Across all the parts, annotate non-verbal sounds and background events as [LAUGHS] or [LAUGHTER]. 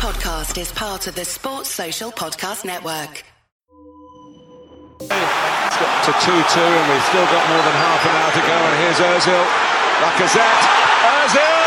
podcast is part of the Sports Social Podcast Network. It's got to 2 2, and we've still got more than half an hour to go. And here's Ozil. Lacazette. Ozil!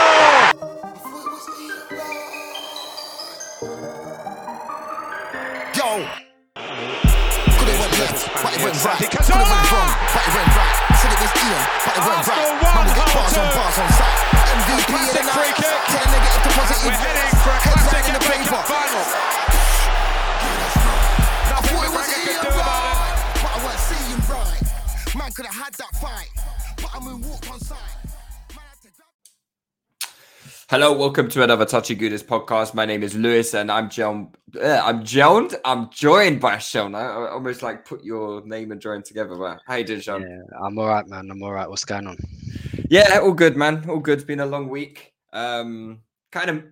Could have had that fight, but I moonwalked on sight. Man had to grab- Hello, welcome to another Touchy Gooners podcast. My name is Lewis, and I'm John. Uh, I'm joined. I'm joined by Seun. I, I almost like put your name and join together. But how you doing, Seun? Yeah, I'm all right, man. I'm all right. What's going on? Yeah. all good, man. All good. It's been a long week. Um, kind of,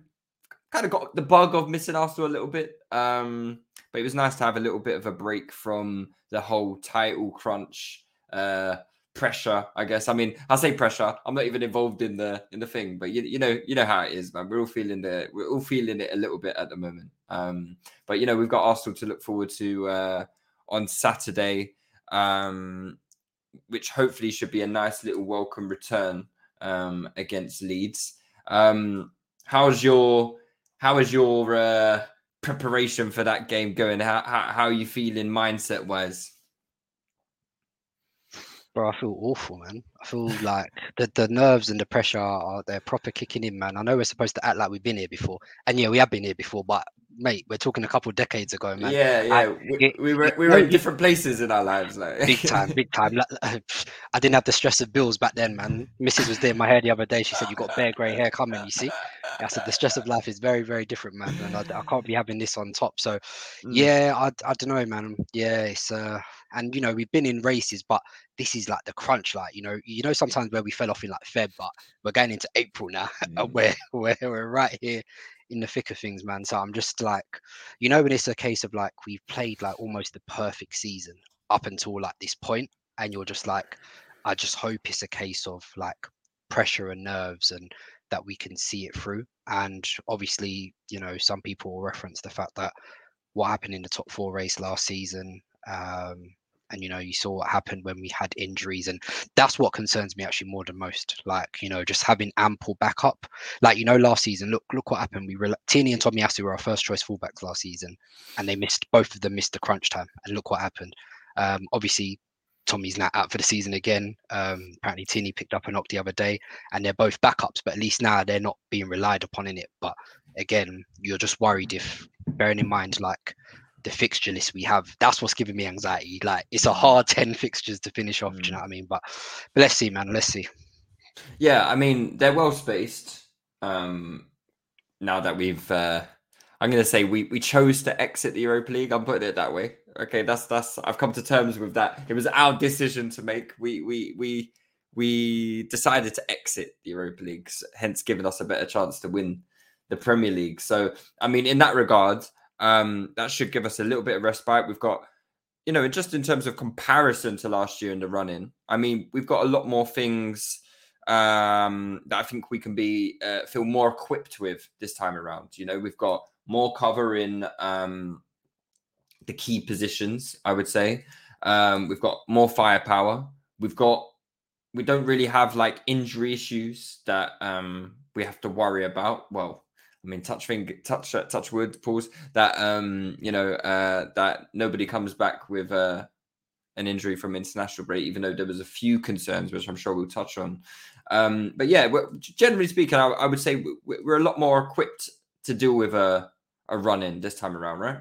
kind of got the bug of missing Arsenal a little bit. Um, but it was nice to have a little bit of a break from the whole title crunch. Uh, pressure i guess. I mean i say pressure. I'm not even involved in the in the thing but you, you know you know how it is man. We're all feeling the we're all feeling it a little bit at the moment. Um but you know we've got arsenal to look forward to uh on saturday um which hopefully should be a nice little welcome return um against leeds. Um how's your how is your uh preparation for that game going? How how, how are you feeling mindset wise Bro, I feel awful, man. I feel like the, the nerves and the pressure are they're proper kicking in, man. I know we're supposed to act like we've been here before, and yeah, we have been here before, but mate, we're talking a couple of decades ago, man. Yeah, yeah. We, it- we were we no, were in different places in our lives, like Big time, big time. Like, [LAUGHS] I didn't have the stress of bills back then, man. Mrs. was there in my hair the other day. She said, "You got bare grey hair coming." You see, I said the stress of life is very, very different, man. And I, I can't be having this on top. So, Mm. yeah, I, I don't know, man. Yeah, it's uh, and you know we've been in races, but this is like the crunch. Like you know, you know sometimes where we fell off in like Feb, but we're going into April now, [LAUGHS] and Mm. we're [LAUGHS] we're we're right here in the thick of things, man. So I'm just like, you know, when it's a case of like we've played like almost the perfect season up until like this point, and you're just like, I just hope it's a case of like pressure and nerves and that we can see it through. And obviously, you know, some people will reference the fact that what happened in the top four race last season. Um, and you know, you saw what happened when we had injuries, and that's what concerns me actually more than most. Like, you know, just having ample backup. Like, you know, last season, look, look what happened. We were Tierney and Tomiyasu were our first choice fullbacks last season, and they missed both of them missed the crunch time. And look what happened. Um, obviously, Tommy's now out for the season again. Um, apparently, Tierney picked up a knock the other day, and they're both backups, but at least now they're not being relied upon in it. But again, you're just worried if, bearing in mind, like the fixture list we have, that's what's giving me anxiety. Like it's a hard 10 fixtures to finish off. Do you know what I mean? But, but let's see, man. Let's see. yeah. I mean, they're well spaced. Um, now that we've, uh, I'm going to say we we chose to exit the Europa League. I'm putting it that way. Okay, that's that's. I've come to terms with that. It was our decision to make. We we we we decided to exit the Europa League, hence giving us a better chance to win the Premier League. So, I mean, in that regard, um, that should give us a little bit of respite. We've got, you know, just in terms of comparison to last year in the running, I mean, we've got a lot more things um, that I think we can be uh, feel more equipped with this time around. You know, we've got more cover in um, the key positions. I would say um, we've got more firepower. We've got we don't really have like injury issues that um, we have to worry about. Well, I mean, touch finger, touch uh, touch wood, pause. That um, you know, uh, that nobody comes back with uh, an injury from international break, even though there was a few concerns, which I'm sure we'll touch on. Um, but yeah, generally speaking, I, I would say we- we're a lot more equipped to deal with a a run in this time around, right?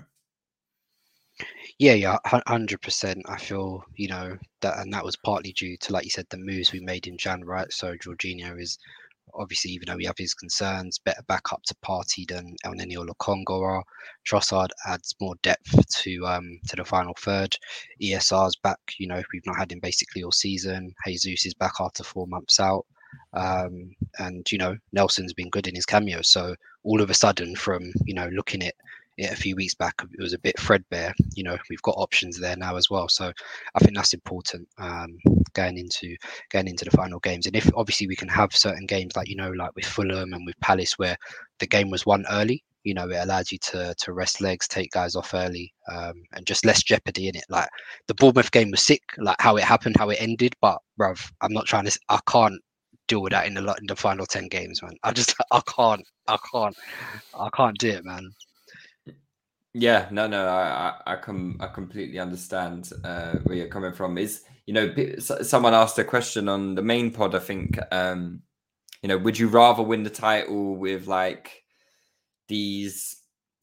Yeah, yeah, hundred percent. I feel you know that, and that was partly due to, like you said, the moves we made in Jan, right? So Jorginho is obviously, even though we have his concerns, better backup to Partey than Elneny or Lokonga are. Trossard adds more depth to um to the final third. ESR's back. You know, we've not had him basically all season. Jesus is back after four months out. Um, and you know, Nelson's been good in his cameo. So all of a sudden, from you know, looking at it a few weeks back, it was a bit threadbare. You know, we've got options there now as well. So I think that's important um, going into going into the final games. And if obviously we can have certain games like you know, like with Fulham and with Palace, where the game was won early, you know, it allows you to to rest legs, take guys off early, um, and just less jeopardy in it. Like the Bournemouth game was sick, like how it happened, how it ended. But bruv, I'm not trying to. I can't deal with that in the in the final ten games, man. I just I can't, I can't, I can't do it, man. Yeah, no, no, I, I, I com- I completely understand uh, where you're coming from. Is you know, someone asked a question on the main pod. I think, um, you know, would you rather win the title with like these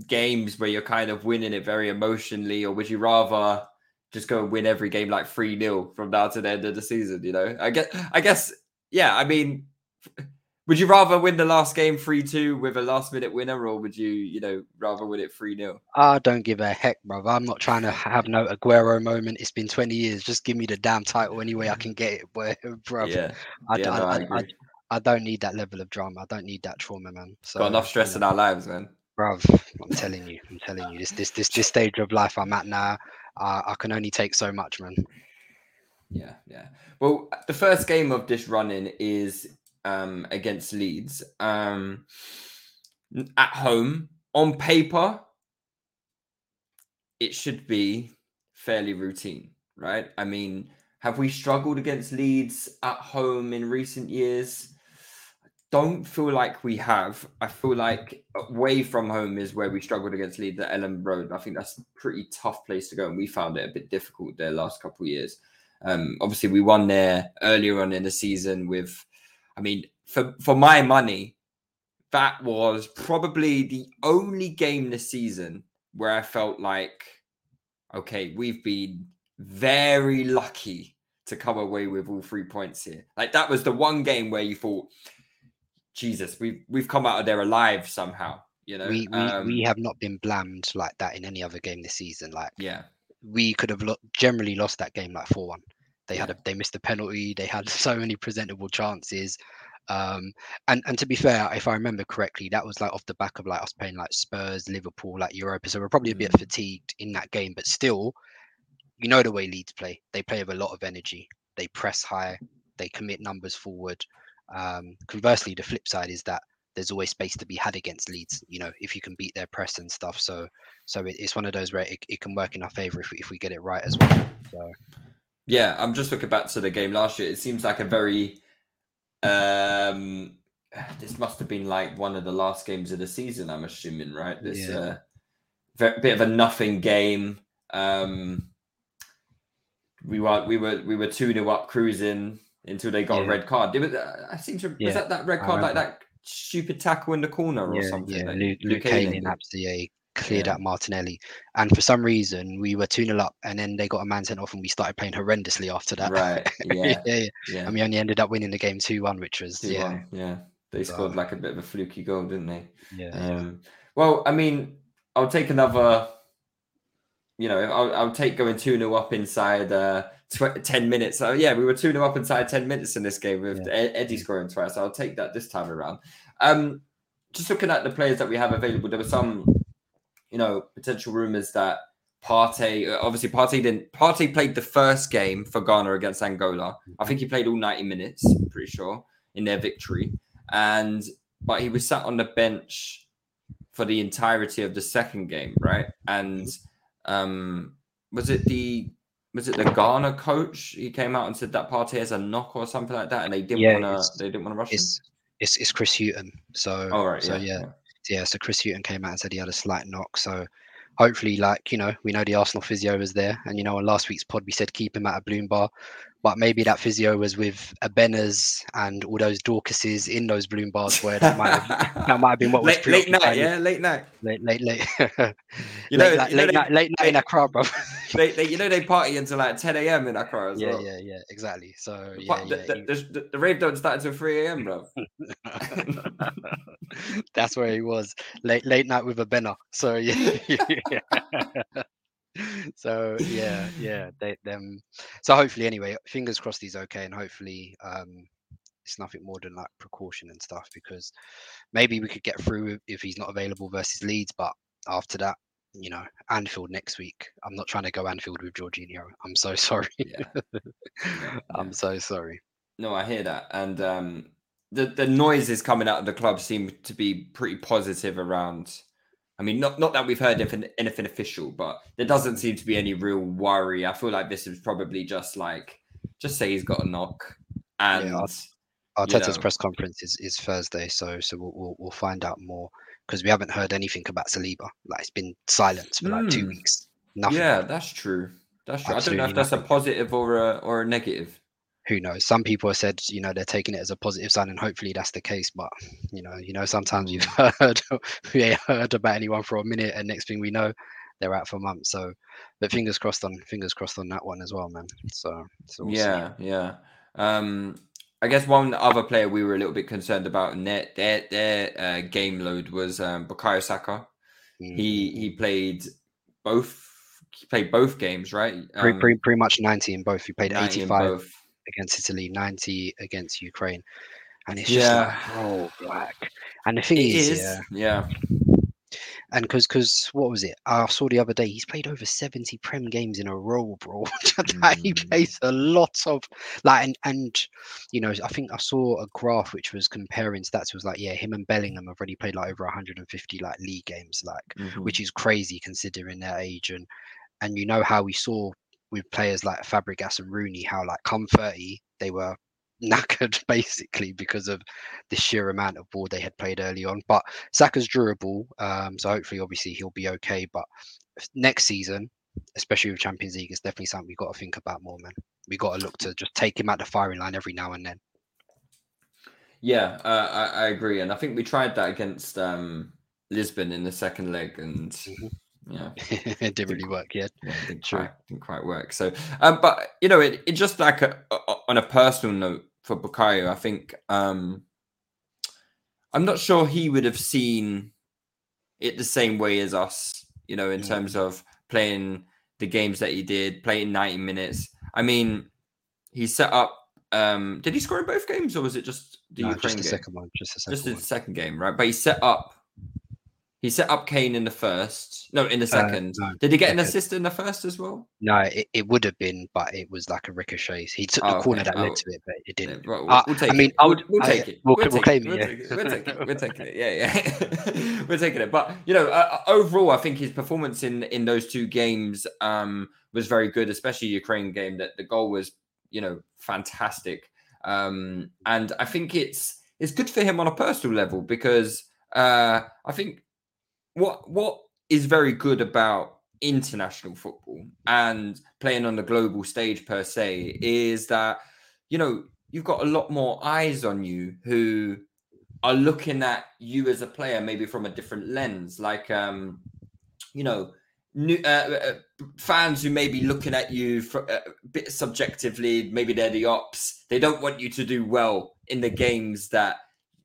games where you're kind of winning it very emotionally, or would you rather just go and win every game like three 0 from now to the end of the season? You know, I guess, I guess, yeah. I mean, would you rather win the last game 3-2 with a last minute winner or would you, you know, rather win it 3-0? I don't give a heck, brother. I'm not trying to have no Aguero moment. It's been 20 years. Just give me the damn title anyway. I can get it, [LAUGHS] bro. Yeah. I, yeah, I, no, I, I, I, don't need that level of drama. I don't need that trauma, man. So, Got enough stress you know, in our lives, man. Bro, I'm telling you, I'm telling you, this this this this stage of life I'm at now, uh, I can only take so much, man. Yeah, yeah. Well, the first game of this running is um, against Leeds. Um, at home, on paper, it should be fairly routine, right? I mean, have we struggled against Leeds at home in recent years? Don't feel like we have. I feel like away from home is where we struggled against Leeds at Elland Road. I think that's a pretty tough place to go, and we found it a bit difficult there last couple of years. Um, obviously, we won there earlier on in the season with I mean, for for my money, that was probably the only game this season where I felt like, okay, we've been very lucky to come away with all three points here. Like that was the one game where you thought, Jesus, we've we've come out of there alive somehow. You know, we we, um, we have not been blamed like that in any other game this season. Like yeah, we could have lo- generally lost that game like four one. They had a, they missed the penalty. They had [LAUGHS] so many presentable chances. Um, and and to be fair, if I remember correctly, that was like off the back of like us playing like Spurs, Liverpool, like Europa. So we're probably a bit Mm. fatigued in that game, but still, you know the way Leeds play. They play with a lot of energy. They press high. They commit numbers forward. Um, conversely, the flip side is that there's always space to be had against Leeds. You know, if you can beat their press and stuff. So so it, it's one of those where it, it can work in our favor if we, if we get it right as well. So Yeah, I'm just looking back to the game last year. It seems like a very um [SIGHS] this must have been like one of the last games of the season, I'm assuming, right? This Yeah. uh bit of a nothing game. Um we were we were we were 2 0 up cruising until they got a red card. It was, uh, I seem to Yeah, was that that red card like that stupid tackle in the corner or yeah, something? yeah, like Luke, Luke Ayling did? absolutely cleared Yeah. out Martinelli, and for some reason we were two 0 up, and then they got a man sent off, and we started playing horrendously after that. Right. [LAUGHS] yeah, Yeah. yeah, Yeah. and we only ended up winning the game two one, which was yeah, 2-1, yeah. They So- scored like a bit of a fluky goal, didn't they? yeah, Um, well, I mean, I'll take another. You know, I'll, I'll take going 2 0 up inside uh, tw- 10 minutes. So, yeah, we were 2 0 up inside 10 minutes in this game with Yeah. Ed- Eddie scoring twice. I'll take that this time around. Um, just looking at the players that we have available, there were some, you know, potential rumors that Partey, uh, obviously, Partey didn't. Partey played the first game for Ghana against Angola. I think he played all 90 minutes, I'm pretty sure, in their victory. And, but he was sat on the bench for the entirety of the second game, right? And um was it the was it the Ghana coach? He came out and said that Partey has a knock or something like that, and they didn't Yeah, want to. They didn't want to rush him. it's it's it's Chris Hughton. So Oh right, so yeah, yeah, yeah, so Chris Hughton came out and said he had a slight knock. So hopefully, like, you know, we know the Arsenal physio is there. And, you know, on last week's pod, we said keep him at a bloom bar. But maybe that physio was with Abenas and all those Dorcases in those bloom bars where that might have, that might have been what was [LAUGHS] late, late night, yeah, late night. Late, late, late. [LAUGHS] You know, late, night, you know late, they- night, late night in Accra, bro. [LAUGHS] They, they, you know, they party until like 10 a.m. in Accra as yeah, well. yeah, yeah, exactly. So, The, yeah, pa- yeah. the, the, the, the rave don't start until 3 a.m., bro. That's where he was late late night with a Benner. So yeah. [LAUGHS] so yeah, [LAUGHS] yeah. They them. So hopefully, anyway, fingers crossed he's okay, and hopefully, um, it's nothing more than like precaution and stuff because maybe we could get through if- he's not available versus Leeds, but after that. You know, Anfield next week. I'm not trying to go Anfield with Jorginho. I'm so [LAUGHS] sorry. Yeah. I'm so sorry. No, I hear that, and um, the the noises coming out of the club seem to be pretty positive around I mean, not not that we've heard anything, anything official, but there doesn't seem to be any real worry. I feel like this is probably just like just say he's got a knock, and Yeah, Arteta's know. press conference is, is Thursday, so so we'll, we'll we'll find out more because we haven't heard anything about Saliba. Like it's been silence for like two Hmm. weeks. Nothing. yeah, that's true. That's true. I don't know Absolutely if that's a positive or a or a negative. Who knows? Some people have said you know they're taking it as a positive sign, and hopefully that's the case. But you know, you know, sometimes you've [LAUGHS] heard we ain't heard about anyone for a minute, and next thing we know, they're out for months. So, but fingers crossed on fingers crossed on that one as well, man. So, so we'll see. yeah, yeah. Um, I guess one other player we were a little bit concerned about in their their, their uh, game load was um, Bukayo Saka. Mm. He he played both he played both games, right? Um, pre, pretty much 90 in both. He played 85 both. Against Italy, 90 against Ukraine. And it's Yeah. just like, oh, black. And the thing is, is, yeah, yeah. and because, because what was it? I saw the other day, he's played over 70 Prem games in a row, bro. [LAUGHS] Like, he Mm. plays a lot of, like, and, and, you know, I think I saw a graph which was comparing stats. It was like, yeah, him and Bellingham have already played like over 150 like league games, like, Mhm. which is crazy considering their age and and you know how we saw with players like Fabregas and Rooney how like come 30 they were [LAUGHS] knackered basically because of the sheer amount of ball they had played early on. But Saka's durable um so hopefully obviously he'll be okay. But next season especially with Champions League it's definitely something we've got to think about more man. We got to look to just take him out the firing line every now and then. Yeah, uh, I, I agree, and I think we tried that against um, Lisbon in the second leg, and Mhm. Yeah, [LAUGHS] it didn't really work yet yeah, it didn't True. quite didn't quite work. So, um, but you know, it, it just like a, a- on a personal note for Bukayo, I think um, I'm not sure he would have seen it the same way as us. You know, in Mm. terms of playing the games that he did, playing 90 minutes. I mean, he set up. Um, did he score in both games, or was it just the no, Ukraine just the game? second one just the second just the second game, right? But he set up. He set up Kane in the first. No, in the second. Uh, no, Did he get an assist in the first as well? No, it, it would have been, but it was like a ricochet. He took Oh, the corner okay. that led Oh. to it, but it didn't. right, we'll, Uh, we'll take I mean, it. I We'll- we'll, I- take it. we'll- We'll, we'll claim it. it, We'll take it. We're taking it. We're taking it. Yeah, yeah. [LAUGHS] We're taking it. But you know, uh, overall, I think his performance in in those two games um, was very good, especially Ukraine game. That the goal was, you know, fantastic. Um, and I think it's it's good for him on a personal level because uh, I think what what is very good about international football and playing on the global stage per se is that you know you've got a lot more eyes on you who are looking at you as a player maybe from a different lens. Like um you know new uh, uh, fans who may be looking at you for uh, a bit subjectively maybe they're the ops. They don't want you to do well in the games that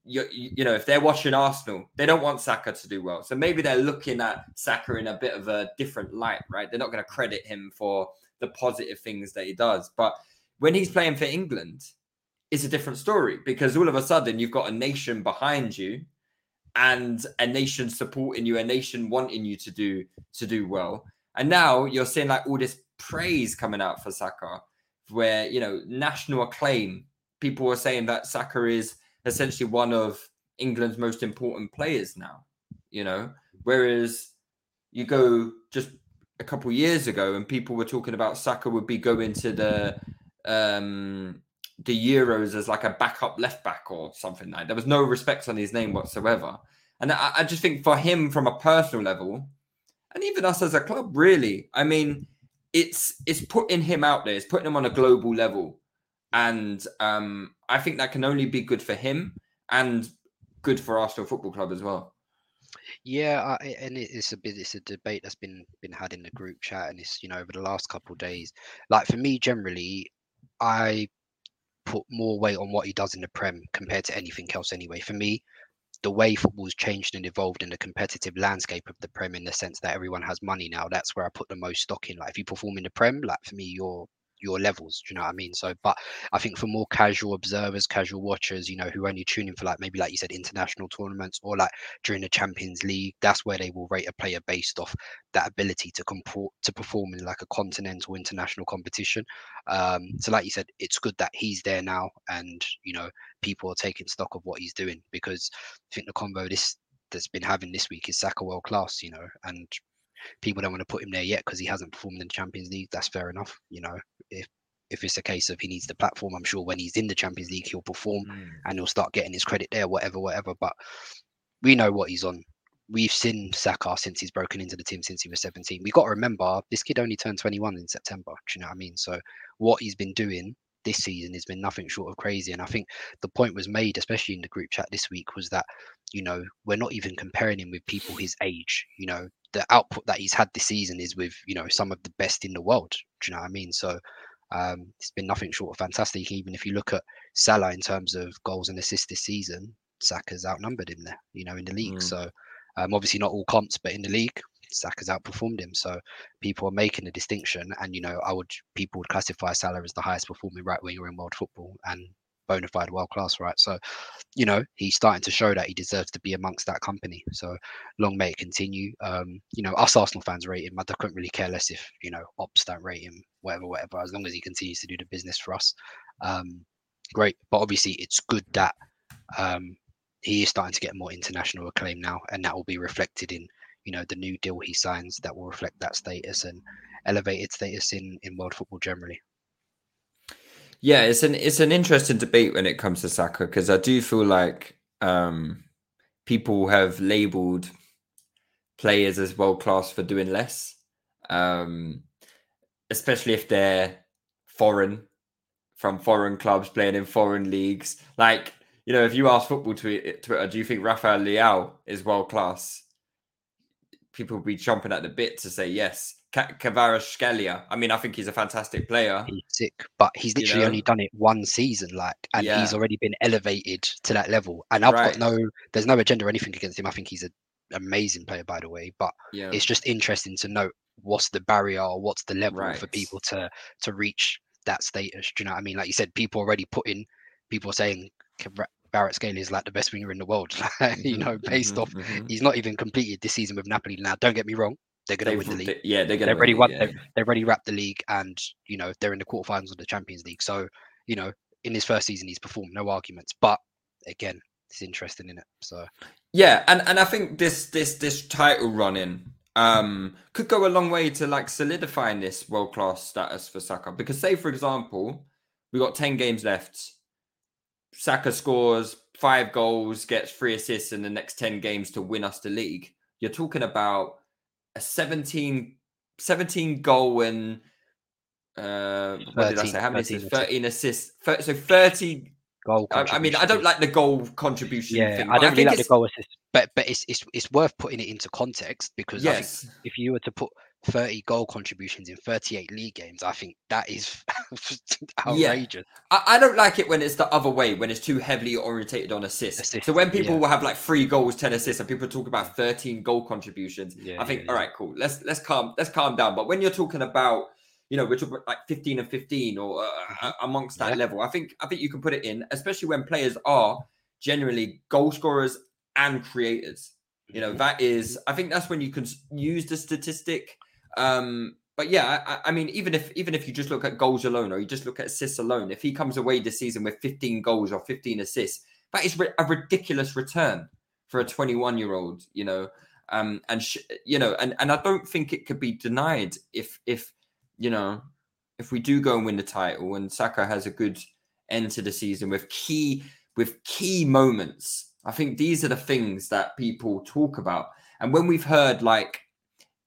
you, you know if they're watching arsenal they don't want saka to do well so maybe they're looking at saka in a bit of a different light right they're not going to credit him for the positive things that he does but when he's playing for england it's a different story because all of a sudden you've got a nation behind you and a nation supporting you, a nation wanting you to do to do well. And now you're seeing like all this praise coming out for Saka, where you know national acclaim. People are saying that Saka is essentially one of England's most important players now. You know, whereas you go just a couple years ago and people were talking about Saka would be going to the um the Euros as like a backup left back or something like. that. There was no respect on his name whatsoever, and I, I just think for him from a personal level, and even us as a club, really, I mean, it's it's putting him out there, it's putting him on a global level, and um, I think that can only be good for him and good for Arsenal Football Club as well. Yeah, I, and it's a bit it's a debate that's been been had in the group chat, and it's you know over the last couple of days. Like for me, generally, I put more weight on what he does in the Prem compared to anything else. Anyway, for me, the way football's changed and evolved in the competitive landscape of the Prem, in the sense that everyone has money now, that's where I put the most stock in. Like if you perform in the Prem, like for me, you're your levels. Do you know what I mean? So, but I think for more casual observers, casual watchers, you know, who only tune in for like maybe like you said, international tournaments or like during the Champions League, that's where they will rate a player based off that ability to comport to perform in like a continental international competition. Um, so, like you said, it's good that he's there now, and you know, people are taking stock of what he's doing because I think the convo this that's been having this week is Saka world class, you know, and people don't want to put him there yet because he hasn't performed in the Champions League. That's fair enough, you know. If if it's a case of he needs the platform, I'm sure when he's in the Champions League he'll perform mm. and he'll start getting his credit there, whatever, whatever. But we know what he's on. We've seen Saka since he's broken into the team since he was 17. We've got to remember this kid only turned 21 in September. Do you know what I mean? So what he's been doing this season has been nothing short of crazy. And I think the point was made, especially in the group chat this week, was that, you know, we're not even comparing him with people his age. You know, the output that he's had this season is with, you know, some of the best in the world. Do you know what I mean? So um, it's been nothing short of fantastic. Even if you look at Salah in terms of goals and assists this season, Saka's outnumbered him there, you know, in the league. Mm. So um, obviously not all comps, but in the league, Saka's outperformed him. So people are making a distinction, and you know, I would people would classify Salah as the highest performing right winger in world football and bona fide world class, right? So, you know, he's starting to show that he deserves to be amongst that company. So long may it continue. Um, you know, us Arsenal fans rate him. I couldn't really care less if you know ops don't rate him, whatever, whatever. As long as he continues to do the business for us, um, great. But obviously, it's good that um, he is starting to get more international acclaim now, and that will be reflected in you know the new deal he signs that will reflect that status and elevated status in in world football generally. Yeah, it's an it's an interesting debate when it comes to Saka because I do feel like um, people have labelled players as world class for doing less, um, especially if they're foreign from foreign clubs playing in foreign leagues. Like you know, if you ask football Twitter, do you think Rafael Leao is world class? people will be chomping at the bit to say yes. Kvaratskhelia. I mean, I think he's a fantastic player. He's sick, but he's literally you know? only done it one season, like, and yeah. he's already been elevated to that level. And I've right. got no, there's no agenda or anything against him. I think he's an amazing player, by the way. But yeah. it's just interesting to note what's the barrier or what's the level right. for people to to reach that status. Do you know what I mean? Like you said, people already put in, people saying Kvaratskhelia is like the best winger in the world. [LAUGHS] you know, mm-hmm, based mm-hmm, off, mm-hmm. he's not even completed this season with Napoli. Now, don't get me wrong, they're going to win the league. yeah, they're going to. They've already Yeah. They've, they've already wrapped the league, and you know they're in the quarterfinals of the Champions League. So you know, in his first season, he's performed no arguments. But again, it's interesting in it. So yeah, and and I think this this this title running um could go a long way to like solidifying this world class status for Saka. Because say for example, we got ten games left Saka scores five goals, gets three assists in the next 10 games to win us the league, you're talking about a 17, 17 goal win. uh, what 13, did I say? How many 13 assists? 13 assists. so 30 goal. I, I, mean, I don't like the goal contribution. Yeah, thing, I don't I really like the goal assist, but but it's, it's it's worth putting it into context because yes. if you were to put 30 goal contributions in 38 league games. I think that is [LAUGHS] outrageous. Yeah. I, I, don't like it when it's the other way, when it's too heavily orientated on assists. Assist, so when people yeah. will have like three goals, 10 assists, and people talk about 13 goal contributions, yeah, I think, all right, cool. Let's let's calm let's calm down. But when you're talking about you know, we're talking like 15 and 15 or uh, mm-hmm. amongst that level. I think I think you can put it in, especially when players are generally goal scorers and creators. You know, mm-hmm. that is, I think that's when you can use the statistic um, but yeah, I, I, mean, even if even if you just look at goals alone, or you just look at assists alone, if he comes away this season with 15 goals or 15 assists, that is a ridiculous return for a 21 year old. You know, um, and sh- you know, and and I don't think it could be denied if if you know if we do go and win the title and Saka has a good end to the season with key with key moments. I think these are the things that people talk about. And when we've heard like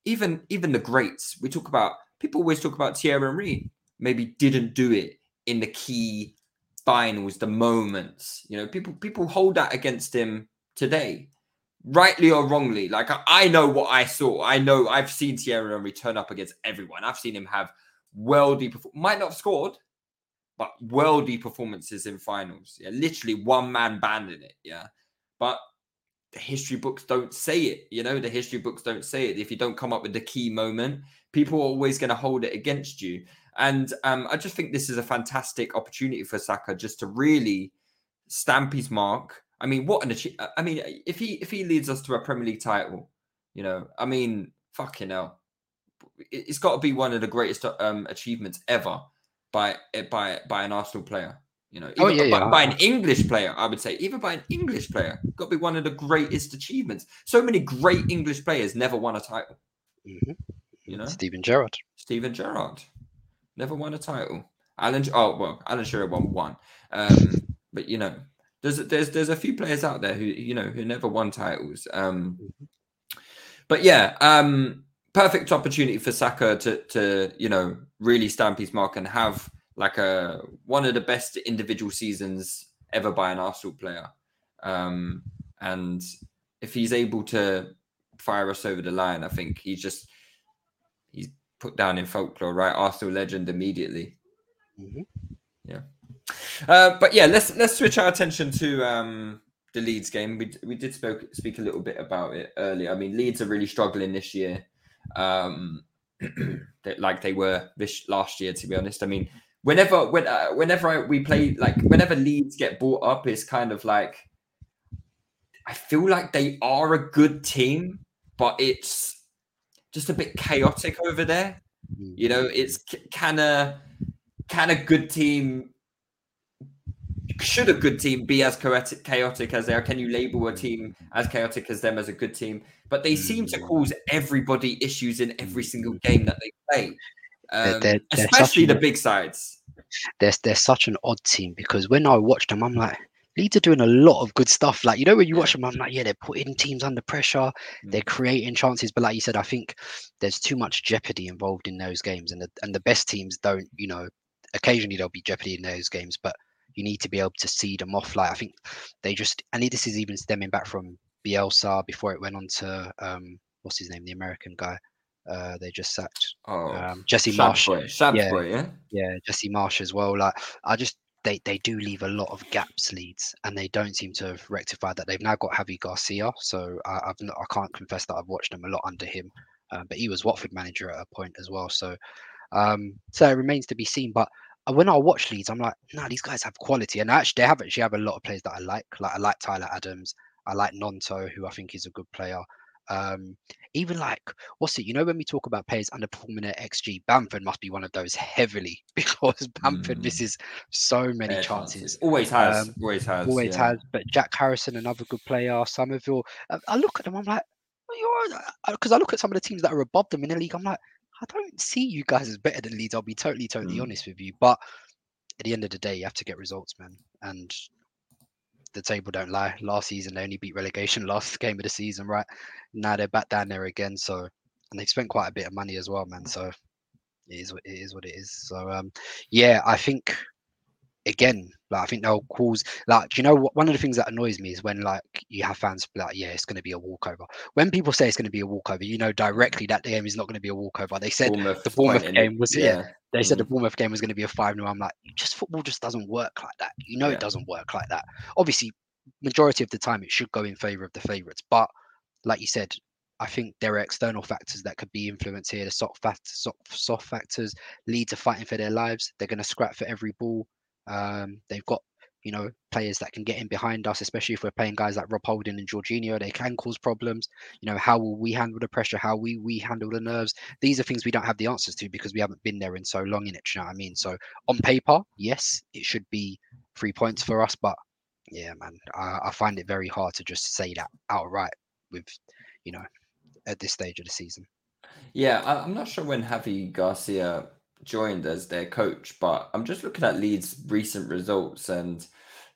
even even the greats, we talk about people always talk about Thierry Henry maybe didn't do it in the key finals, the moments. You know, people people hold that against him today, rightly or wrongly. Like I, I know what I saw. I know I've seen Thierry Henry turn up against everyone. I've seen him have worldy might not have scored, but worldy performances in finals. Yeah, literally one man band in it. Yeah, but the history books don't say it. You know, the history books don't say it. If you don't come up with the key moment, people are always going to hold it against you. And um, I just think this is a fantastic opportunity for Saka just to really stamp his mark. I mean, what an achievement! I mean, if he if he leads us to a Premier League title, you know, I mean, fucking hell, it's got to be one of the greatest um, achievements ever by by by an Arsenal player. You know, Oh, yeah, by, yeah. by an English player, I would say, even by an English player, got to be one of the greatest achievements. So many great English players never won a title. Mhm. You know, Steven Gerrard. Steven Gerrard never won a title. Alan, oh well, Alan Shearer won one. Um, but you know, there's there's there's a few players out there who you know who never won titles. Um, but yeah, um, perfect opportunity for Saka to to you know really stamp his mark and have like a one of the best individual seasons ever by an Arsenal player. Um, and if he's able to fire us over the line, I think he's just he's put down in folklore, right? Arsenal legend immediately. Mhm. Yeah. Uh, but yeah, let's let's switch our attention to um, the Leeds game. We we did spoke speak a little bit about it earlier. I mean, Leeds are really struggling this year, um, [CLEARS THROAT] like they were this last year. To be honest, I mean, whenever when uh, whenever I, we play, like whenever Leeds get brought up, it's kind of like I feel like they are a good team, but it's just a bit chaotic over there. Mm. You know, it's can a can a good team should a good team be as chaotic, chaotic as they are? Can you label a team as chaotic as them as a good team? But they seem to cause everybody issues in every single game that they play, um, they're- they're especially the big sides. they're they're such an odd team because when I watch them, I'm like, Leeds are doing a lot of good stuff. Like you know, when you watch them, I'm like, yeah, they're putting teams under pressure, they're Mm. creating chances. But like you said, I think there's too much jeopardy involved in those games, and the and the best teams don't. You know, occasionally there'll be jeopardy in those games, but you need to be able to see them off. Like I think they just, and this is even stemming back from Bielsa before it went on to um, what's his name, the American guy. Uh, they just sacked Oh, um, Jesse Marsch boy, yeah. boy, yeah. yeah, Jesse Marsch as well. Like I just they they do leave a lot of gaps Leeds, and they don't seem to have rectified that. They've now got Javi Garcia, so I, I've not, I can't confess that I've watched them a lot under him, um, but he was Watford manager at a point as well. So um, so it remains to be seen. But uh, when I watch Leeds, I'm like, no, these guys have quality, and actually they have actually have a lot of players that I like. Like I like Tyler Adams, I like Gnonto, who I think is a good player. Um, even like what's it? You know, when we talk about players underperforming at XG, Bamford must be one of those heavily [LAUGHS] because Bamford Mm. misses so many Fair chances. Always has. Um, always has. Always yeah. has. But Jack Harrison, another good player. Summerville. I, I look at them. I'm like, because I look at some of the teams that are above them in the league. I'm like, I don't see you guys as better than Leeds. I'll be totally, totally Mm. honest with you. But at the end of the day, you have to get results, man. And the table don't lie. Last season they only beat relegation [LAUGHS] last game of the season, right? Now they're back down there again. So and they've spent quite a bit of money as well, man. So it is it is what it is. So um yeah, I think again, like I think they'll cause like do you know what one of the things that annoys me is when like you have fans like, yeah, it's gonna be a walkover. When people say it's gonna be a walkover, you know directly that the game is not gonna be a walkover. They said Bournemouth the Bournemouth it, game was yeah, they said the Mm. Bournemouth game was going to be a 5 0. I'm like, just football just doesn't work like that. You know, Yeah. it doesn't work like that. Obviously, majority of the time, it should go in favor of the favourites. But like you said, I think there are external factors that could be influenced here. The soft, fact, soft, soft factors. lead to fighting for their lives. They're going to scrap for every ball. Um, they've got, you know, players that can get in behind us, especially if we're playing guys like Rob Holding and Jorginho. They can cause problems. You know, how will we handle the pressure? How we we handle the nerves? these are things we don't have the answers to because we haven't been there in so long in it. You know what I mean? So on paper, yes, it should be three points for us, but yeah, man, I, I find it very hard to just say that outright with, you know, at this stage of the season. Yeah, I'm not sure when Javi Garcia joined as their coach, but I'm just looking at Leeds' recent results, and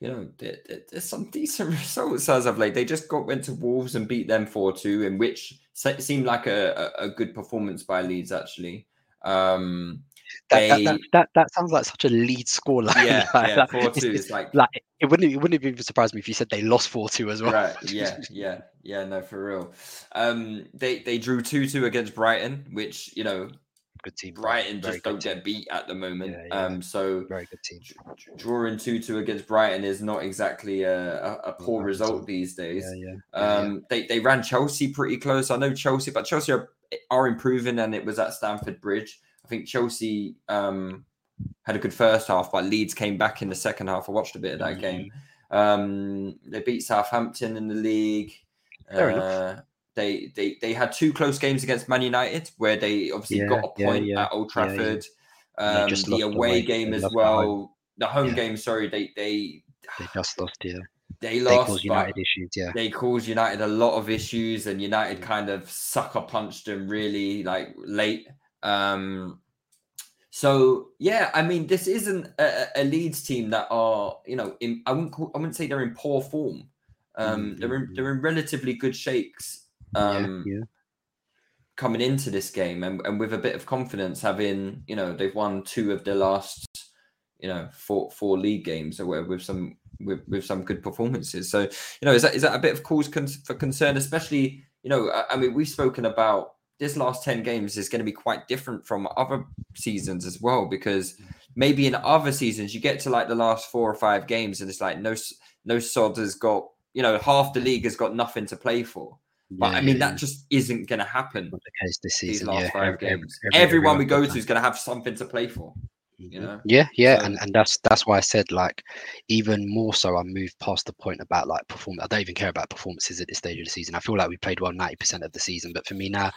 you know, there, there- there's some [LAUGHS] decent results as of late. They just got went to Wolves and beat them four two, in which seemed like a, a, good performance by Leeds actually. Um, That, that, they, that, that, that sounds like such a lead score line. yeah, [LAUGHS] like, yeah, like, four two. it's It's like like it wouldn't it wouldn't even surprise me if you said they lost four two as well. right yeah yeah yeah no for real um they they drew 2-2 against brighton which you know Good team. brighton Very just don't team. get beat at the moment Yeah, yeah. um so Very good team. drawing 2-2 against brighton is not exactly a, a, a poor at result these days Yeah, yeah. yeah, yeah. um they, they ran chelsea pretty close i know chelsea but chelsea are, are improving and it was at stamford bridge i think chelsea um had a good first half but leeds came back in the second half i watched a bit of that Mhm. game um, they beat Southampton in the league. Fair enough. They, they they had two close games against Man United where they obviously Yeah, got a point yeah, at Old yeah, yeah. Trafford. Um, the away away, game as lost home. well the home Yeah. game. Sorry, they they They just lost, yeah. they They caused United issues, yeah. they caused United a lot of issues, and United kind of sucker punched them really like late. Um, so yeah, I mean, this isn't a, a Leeds team that are you know in I wouldn't call, I wouldn't say they're in poor form. Um, Mm, they're in mm, they're in relatively good shakes. Um, yeah, yeah. coming into this game and, and with a bit of confidence having you know they've won two of their last you know four four league games or whatever with some with, with some good performances. So you know is that is that a bit of cause con- for concern especially you know I, I mean we've spoken about this last 10 games is going to be quite different from other seasons as well because maybe in other seasons you get to like the last four or five games and it's like no no sod has got you know half the league has got nothing to play for but Yeah, I mean, that just isn't going to happen the case this these last yeah, five Ev- ev- games. every- Everyone we go to is going to have something to play for. You Mhm. know, Yeah, yeah, So- and, and that's that's why I said like even more so I moved past the point about like perform I don't even care about performances at this stage of the season. I feel like we played well 90% of the season, but for me now,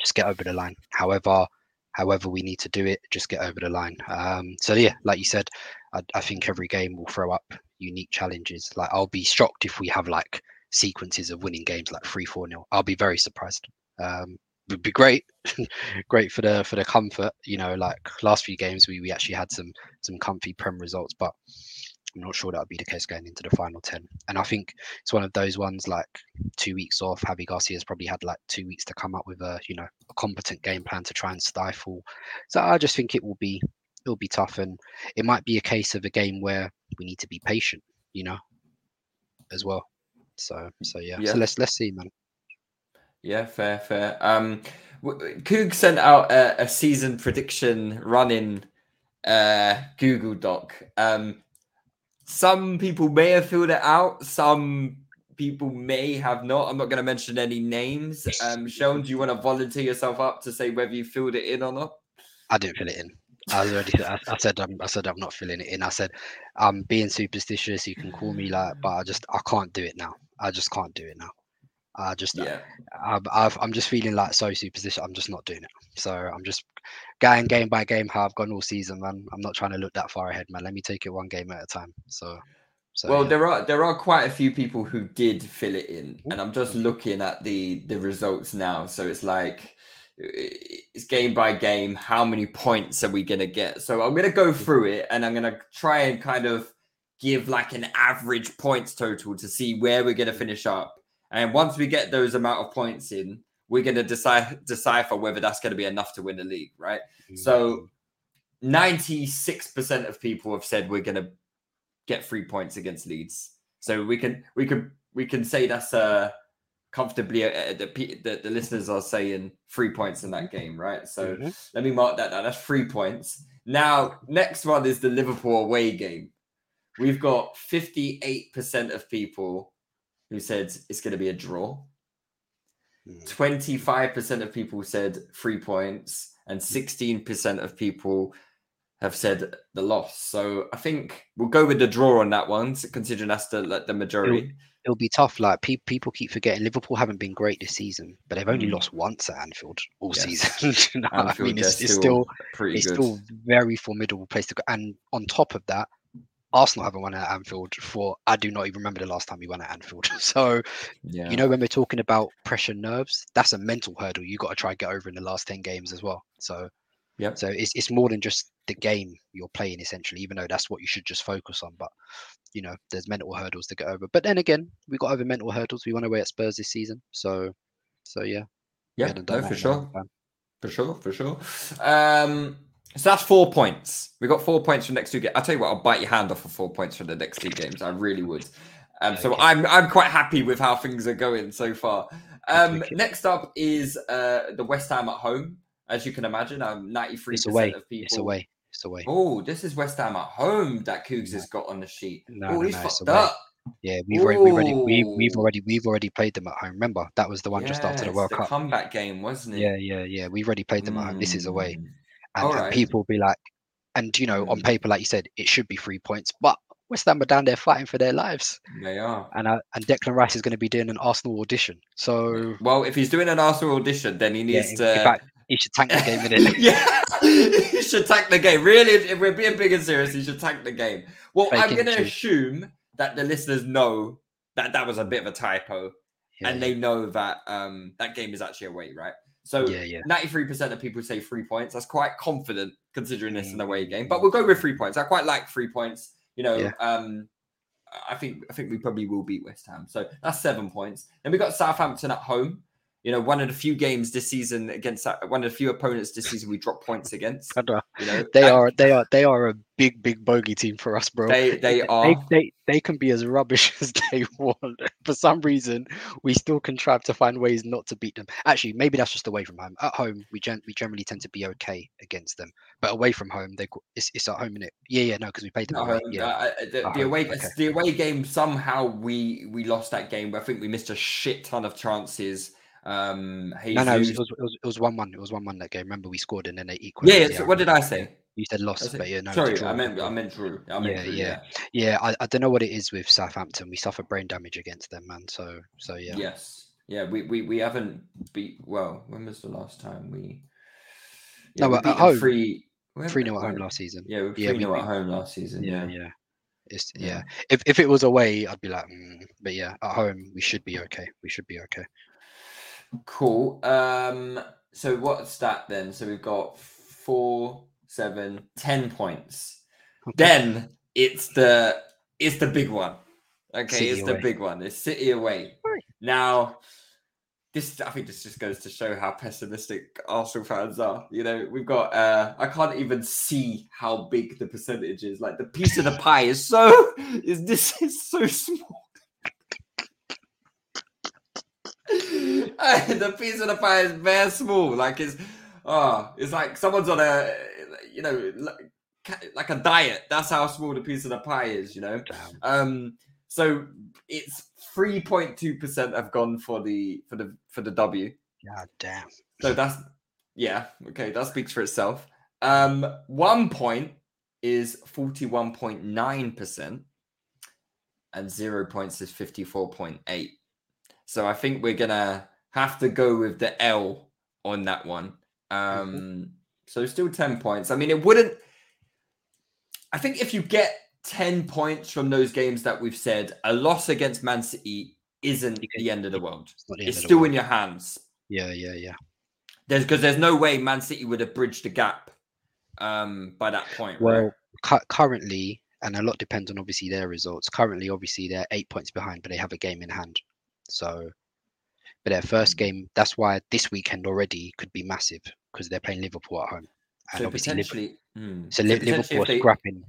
just get over the line. However, however we need to do it, just get over the line. Um so yeah, like you said, I, I think every game will throw up unique challenges. Like I'll be shocked if we have like sequences of winning games like 3 4 nil. I'll be very surprised. Um would be great [LAUGHS] great for the for the comfort you know like last few games we, we actually had some some comfy prem results but i'm not sure that would be the case going into the final 10 and i think it's one of those ones like two weeks off javi garcia's probably had like two weeks to come up with a you know a competent game plan to try and stifle so i just think it will be it'll be tough and it might be a case of a game where we need to be patient you know as well so so yeah, Yeah. so let's let's see man yeah, fair, fair. Um, Coog sent out a, a season prediction running uh Google Doc. Um, some people may have filled it out. Some people may have not. I'm not going to mention any names. Um, Seun, do you want to volunteer yourself up to say whether you filled it in or not? I didn't fill it in. I was already. I, I said. I'm, I said I'm not filling it in. I said I'm being superstitious. You can call me like, but I just I can't do it now. I just can't do it now. I just Yeah. I, I've, I'm just feeling like so superstitious. I'm just not doing it. So I'm just going game by game how I've gone all season, man. I'm not trying to look that far ahead, man. Let me take it one game at a time. So, so well, yeah. there are there are quite a few people who did fill it in, and I'm just looking at the the results now. So it's like it's game by game. How many points are we gonna get? So I'm gonna go mm. through it, and I'm gonna try and kind of give like an average points total to see where we're gonna finish up. And once we get those amount of points in, we're gonna decide decipher whether that's gonna be enough to win the league, right? So 96% of people have said we're gonna get three points against Leeds. So we can we can we can say that's uh comfortably uh, the, the the listeners are saying three points in that game, right? So Mhm. let me mark that down. That's three points. Now, next one is the Liverpool away game. We've got 58% of people who said it's going to be a draw. Mm. 25% of people said three points, and 16% of people have said the loss. So I think we'll go with the draw on that one, considering that's the like, the majority. it'll be tough. Like pe- people keep forgetting, Liverpool haven't been great this season, but they've only Mm. lost once at Anfield all Yes. season. [LAUGHS] you know what I mean, they're it's, it's still pretty it's good. still very formidable place to go. And on top of that, Arsenal haven't won at Anfield for I do not even remember the last time we won at Anfield. [LAUGHS] So yeah. you know when we're talking about pressure nerves, that's a mental hurdle you got to try and get over in the last ten games as well. So yeah. so it's it's more than just the game you're playing essentially, even though that's what you should just focus on. But you know, there's mental hurdles to get over. But then again, we got over mental hurdles. We won away at Spurs this season. So so yeah. yeah, no, for in a long sure. For sure, for sure. Um, so that's four points. We got four points from next two games. I'll tell you what, I'll bite your hand off for four points for the next two games. I really would. Um, so Okay. I'm I'm quite happy with how things are going so far. Um, Okay. next up is uh, the West Ham at home. As you can imagine, I'm 93 It's away. percent of people. It's away. It's away. Oh, this is West Ham at home that Cougs has got on the sheet. No, oh, no, he's no, fucked up. Yeah, we've already, we've already, we've, we've already, we've already played them at home. Remember, that was the one just after the World the Cup. comeback game, wasn't it? Yeah, yeah, yeah. We've already played them at home. This is away, And, and people will be like, and you know, on Mm. paper, like you said, it should be three points, but West Ham are down there fighting for their lives, They are. and uh, and Declan Rice is going to be doing an Arsenal audition. So Well, if he's doing an Arsenal audition, then he needs in, to in fact, He should tank the game in it. [LAUGHS] yeah, he should tank the game. Really, if we're being big and serious, he should tank the game. Well, Fake I'm going to assume that the listeners know that that was a bit of a typo, and they know that um that game is actually away, right? So yeah, yeah. 93% of people say three points. That's quite confident considering it's an away game. Mm. But we'll go with three points. I quite like three points. You know, Yeah. um I think I think we probably will beat West Ham. So that's seven points. Then we got Southampton at home. You know, one of the few games this season against one of the few opponents this season we dropped points against. You know, They are they are they are a big big bogey team for us, bro. they they they, are they they can be as rubbish [LAUGHS] as they want. For some reason, we still contrive to find ways not to beat them. Actually, maybe that's just away from home. At home, we gen- we generally tend to be okay against them, but away from home, they it's, it's at home in it. Yeah, yeah, no, because we played them At away. home, Yeah, uh, uh, the, the away okay. the away game somehow we we lost that game. I think we missed a shit ton of chances. Um, no, no, it was, it was it was one one. It was one one that game. Remember, we scored and then they equalized. yeah, yeah. So what did I say? You said lost, said- but yeah, no. Sorry. I meant I meant Drew. I meant Yeah, Drew, yeah. Yeah, I, I don't know what it is with Southampton. We suffer brain damage against them, man. So so yeah. Yes. Yeah, we, we, we haven't beat well, when was the last time we No, we at home, three Three 0 at home last season. Yeah, we were Yeah, three we 0 at home last season. Yeah, Yeah. yeah. It's Yeah. yeah. If if it was away, I'd be like, mm, but yeah, at home we should be okay. We should be okay. Cool. Um so what's that then? So we've got four, seven, ten points. Okay. Then it's the it's the big one. Okay, City it's the big one. It's City away. Right. Now, this I think this just goes to show how pessimistic Arsenal fans are. You know, we've got uh I can't even see how big the percentage is. Like the piece of the pie is so [LAUGHS] is this is so small. [LAUGHS] the piece of the pie is very small. Like it's oh, it's like someone's on a you know like, like a diet. That's how small the piece of the pie is. You know. Damn. Um, so it's three point two percent have gone for the for the for the W. God damn. So that's yeah, okay, that speaks for itself. Um, one point is forty one point nine percent, and zero points is fifty four point eight. So I think we're gonna have to go with the L on that one. Um, so still ten points. I mean, it wouldn't. I think if you get 10 points from those games that we've said, a loss against Man City isn't the end of the world. It's the It's still world. in your hands. Yeah, yeah, yeah. There's because there's no way Man City would have bridged the gap um by that point. right? Well, cu- currently, and a lot depends on obviously their results. Currently, obviously, they're eight points behind, but they have a game in hand. So, but their first Mm. game, that's why this weekend already could be massive because they're playing Liverpool at home. And so obviously, Liv- potentially, hmm, so if Liverpool they- scrapping.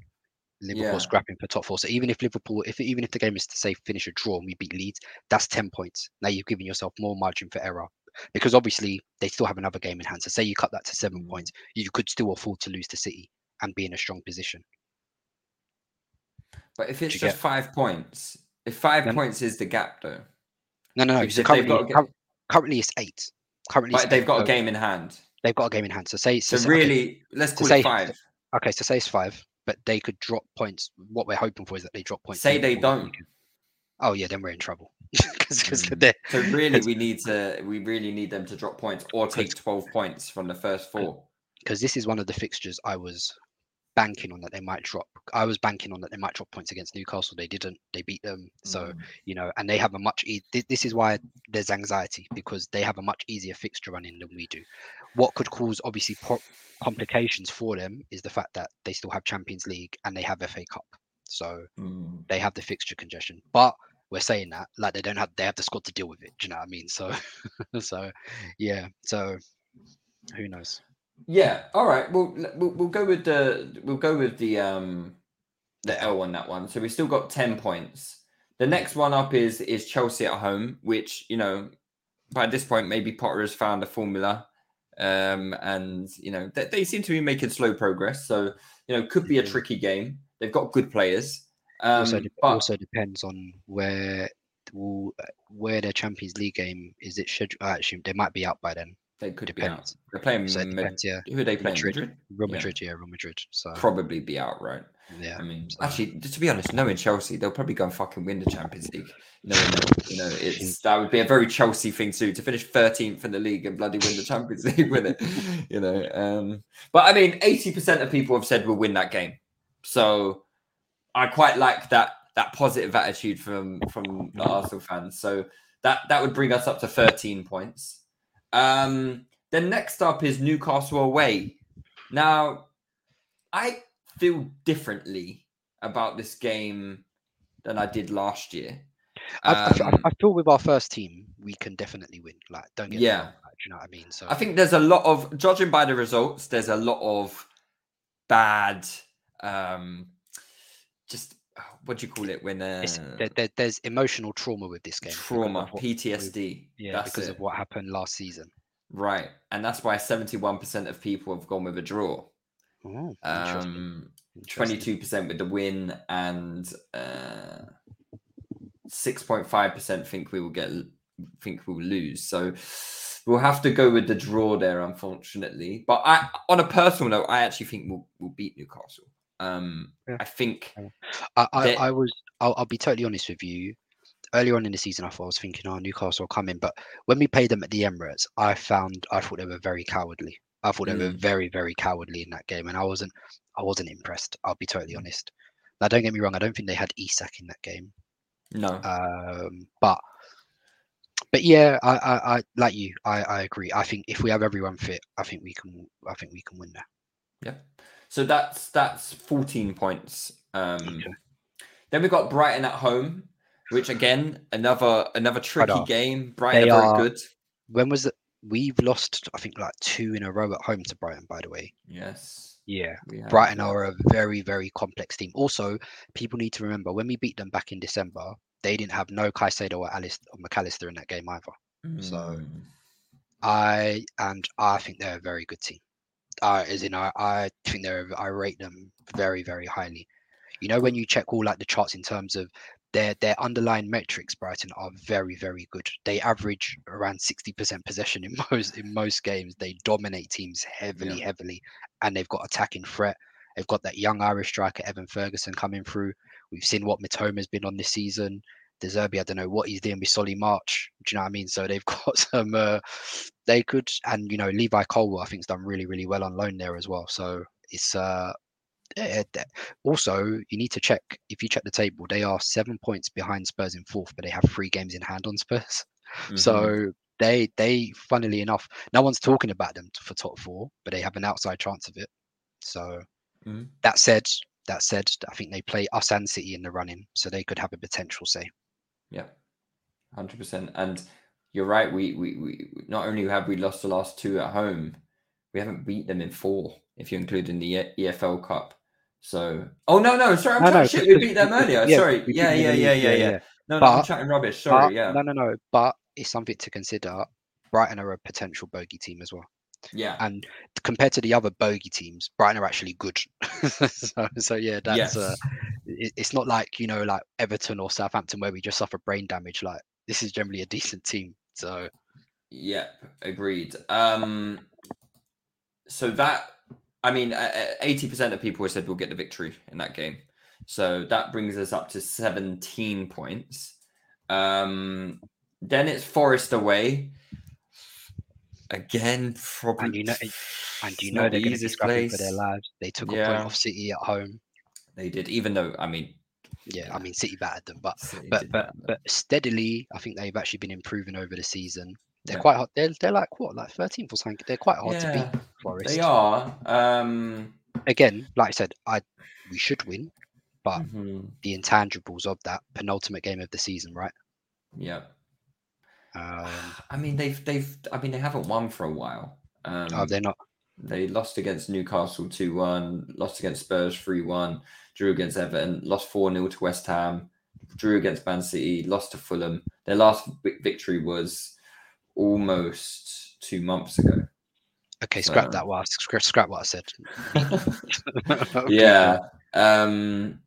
Liverpool Yeah. scrapping for top four. So even if Liverpool, if even if the game is to say finish a draw and we beat Leeds, that's ten points. Now you've given yourself more margin for error because obviously they still have another game in hand. So say you cut that to seven Mm. points, you could still afford to lose to City and be in a strong position. But if it's just get? five points, if five Then- points is the gap though, No, no, no. So currently, currently it's eight. Currently, it's they've eight, got a game in hand. They've got a game in hand. So say, so, So say- okay, really, let's So call say- it five. okay, so say it's five, but they could drop points. What we're hoping for is that they drop points. Say they don't. Oh yeah, then we're in trouble [LAUGHS] because Mm. they're So really, we need to we really need them to drop points or take twelve points from the first four. because this is one of the fixtures I was banking on that they might drop. I was banking on that they might drop points against Newcastle. They didn't. They beat them. So Mm. you know, and they have a much. E- this is why there's anxiety because they have a much easier fixture running than we do. What could cause obviously complications for them is the fact that they still have Champions League and they have FA Cup. So Mm. they have the fixture congestion. But we're saying that like they don't have they have the squad to deal with it. Do you know what I mean? So [LAUGHS] so yeah. So who knows? Yeah. All right. Well, we'll we'll go with the we'll go with the um the L on that one. So we still got ten points. The next one up is is Chelsea at home, which you know by this point maybe Potter has found a formula, um, and you know they, they seem to be making slow progress. So you know could be a Mhm. tricky game. They've got good players. Um, also, dep- but also depends on where will, uh, where their Champions League game is. It scheduled? Actually, they might be out by then. They could Depends. be out. They're playing. So it Mad- depends, yeah. Who are they playing? Madrid. Madrid. Real Madrid, yeah, Real Madrid. So Probably be out, right? yeah, I mean, so- actually, to be honest, knowing Chelsea, they'll probably go and fucking win the Champions League. That, you know, [LAUGHS] it's that would be a very Chelsea thing too to finish 13th in the league and bloody win the Champions [LAUGHS] League with it. [LAUGHS] You know, um, but I mean, 80% of people have said we'll win that game, so I quite like that that positive attitude from from the Arsenal fans. So that that would bring us up to 13 points. Um, then next up is Newcastle away. Now, I feel differently about this game than I did last year. I, I I- Um, I feel with our first team, we can definitely win. Like, don't get Yeah. wrong, like, do you know what I mean? So I think there's a lot of judging by the results, there's a lot of bad um just what do you call it when uh there, there, there's emotional trauma with this game. trauma, what- PTSD. yeah, that's because it. of what happened last season. Right. And that's why 71% of people have gone with a draw. Oh. Um interesting. 22% with the win and uh 6.5% think we will get think we will lose. So we'll have to go with the draw there unfortunately. But I on a personal note, I actually think we'll we'll beat Newcastle. Um Yeah. I think I, I, They- I was, I'll, I'll be totally honest with you. Earlier on in the season, I thought I was thinking, oh, Newcastle are coming. But when we played them at the Emirates, I found, I thought they were very cowardly. I thought they were Mm. very, very cowardly in that game. And I wasn't, I wasn't impressed. I'll be totally honest. Now, don't get me wrong. I don't think they had Isak in that game. no. Um, but, but yeah, I, I, I like you. I, I agree. I think if we have everyone fit, I think we can, I think we can win there. Yeah. So that's that's 14 points. Um Okay. then we've got Brighton at home, which again, another another tricky game. Brighton they are very are- good. When was it? We've lost, I think, like two in a row at home to Brighton. By the way. Yes. Yeah. Brighton are a very, very complex team. Also, people need to remember when we beat them back in December, they didn't have no Caicedo or Alice or McAllister in that game either. so- Mm. I and I think they're a very good team. Uh, as in, I, I think they're I rate them very, very highly. You know, when you check all like the charts in terms of their their underlying metrics, Brighton are very, very good. They average around sixty percent possession in [LAUGHS] most in most games. They dominate teams heavily, heavily, and they've got attacking threat. They've got that young Irish striker Evan Ferguson coming through. We've seen what Mitoma's been on this season. De Zerbi, I don't know what he's doing with Solly March. Do you know what I mean? So they've [LAUGHS] got some. Uh, they could, and you know, Levi Colwill, I think, has done really, really well on loan there as well. So it's uh, also you need to check if you check the table, they are seven points behind Spurs in fourth, but they have three games in hand on Spurs. Mhm. [LAUGHS] So they, they, funnily enough, no one's talking about them for top four, but they have an outside chance of it. So Mhm. that said, that said, I think they play us and City in the running, so they could have a potential say. Yeah, hundred percent. And you're right. We, we we not only have we lost the last two at home, we haven't beat them in four if you include in the EFL Cup. So, oh no, no, sorry, I'm No, no, shit. We beat them earlier. yeah, sorry. Yeah, yeah, yeah, yeah, yeah, yeah. No, no, I'm chatting rubbish. But- Sorry. Yeah, No, no, no. But it's something to consider. Brighton are a potential bogey team as well. yeah, And compared to the other bogey teams, Brighton are actually good. [LAUGHS] so, so yeah, that's yes, uh, it's not like you know like Everton or Southampton where we just suffer brain damage. Like this is generally a decent team. So Yep, agreed. Um, so that, I mean, eighty percent of people have said we'll get the victory in that game. So that brings us up to seventeen points. Um, then it's Forest away. Again, probably. and you know and you know they're the going to be scrapping for their lives. They took a Yeah. point off City at home. They did, even though I mean, Yeah, Yeah. I mean City battered them, but City but but but steadily, I think they've actually been improving over the season. They're Yeah. quite hot. They're, they're like what, like 13th or something. They're quite hard to beat. Forest. they are. Um, Again, like I said, I we should win, but mhm, the intangibles of that penultimate game of the season, right? yeah. Um, [SIGHS] I mean, they've they've. I mean, they haven't won for a while. Um, oh, they're not. They lost against Newcastle 2 1, lost against Spurs 3 1, drew against Everton, lost 4 0 to West Ham, drew against Man City, lost to Fulham. Their last victory was almost two months ago. Okay, scrap so- that. What I, scrap, scrap what I said. Okay, [LAUGHS] [LAUGHS] yeah. Um,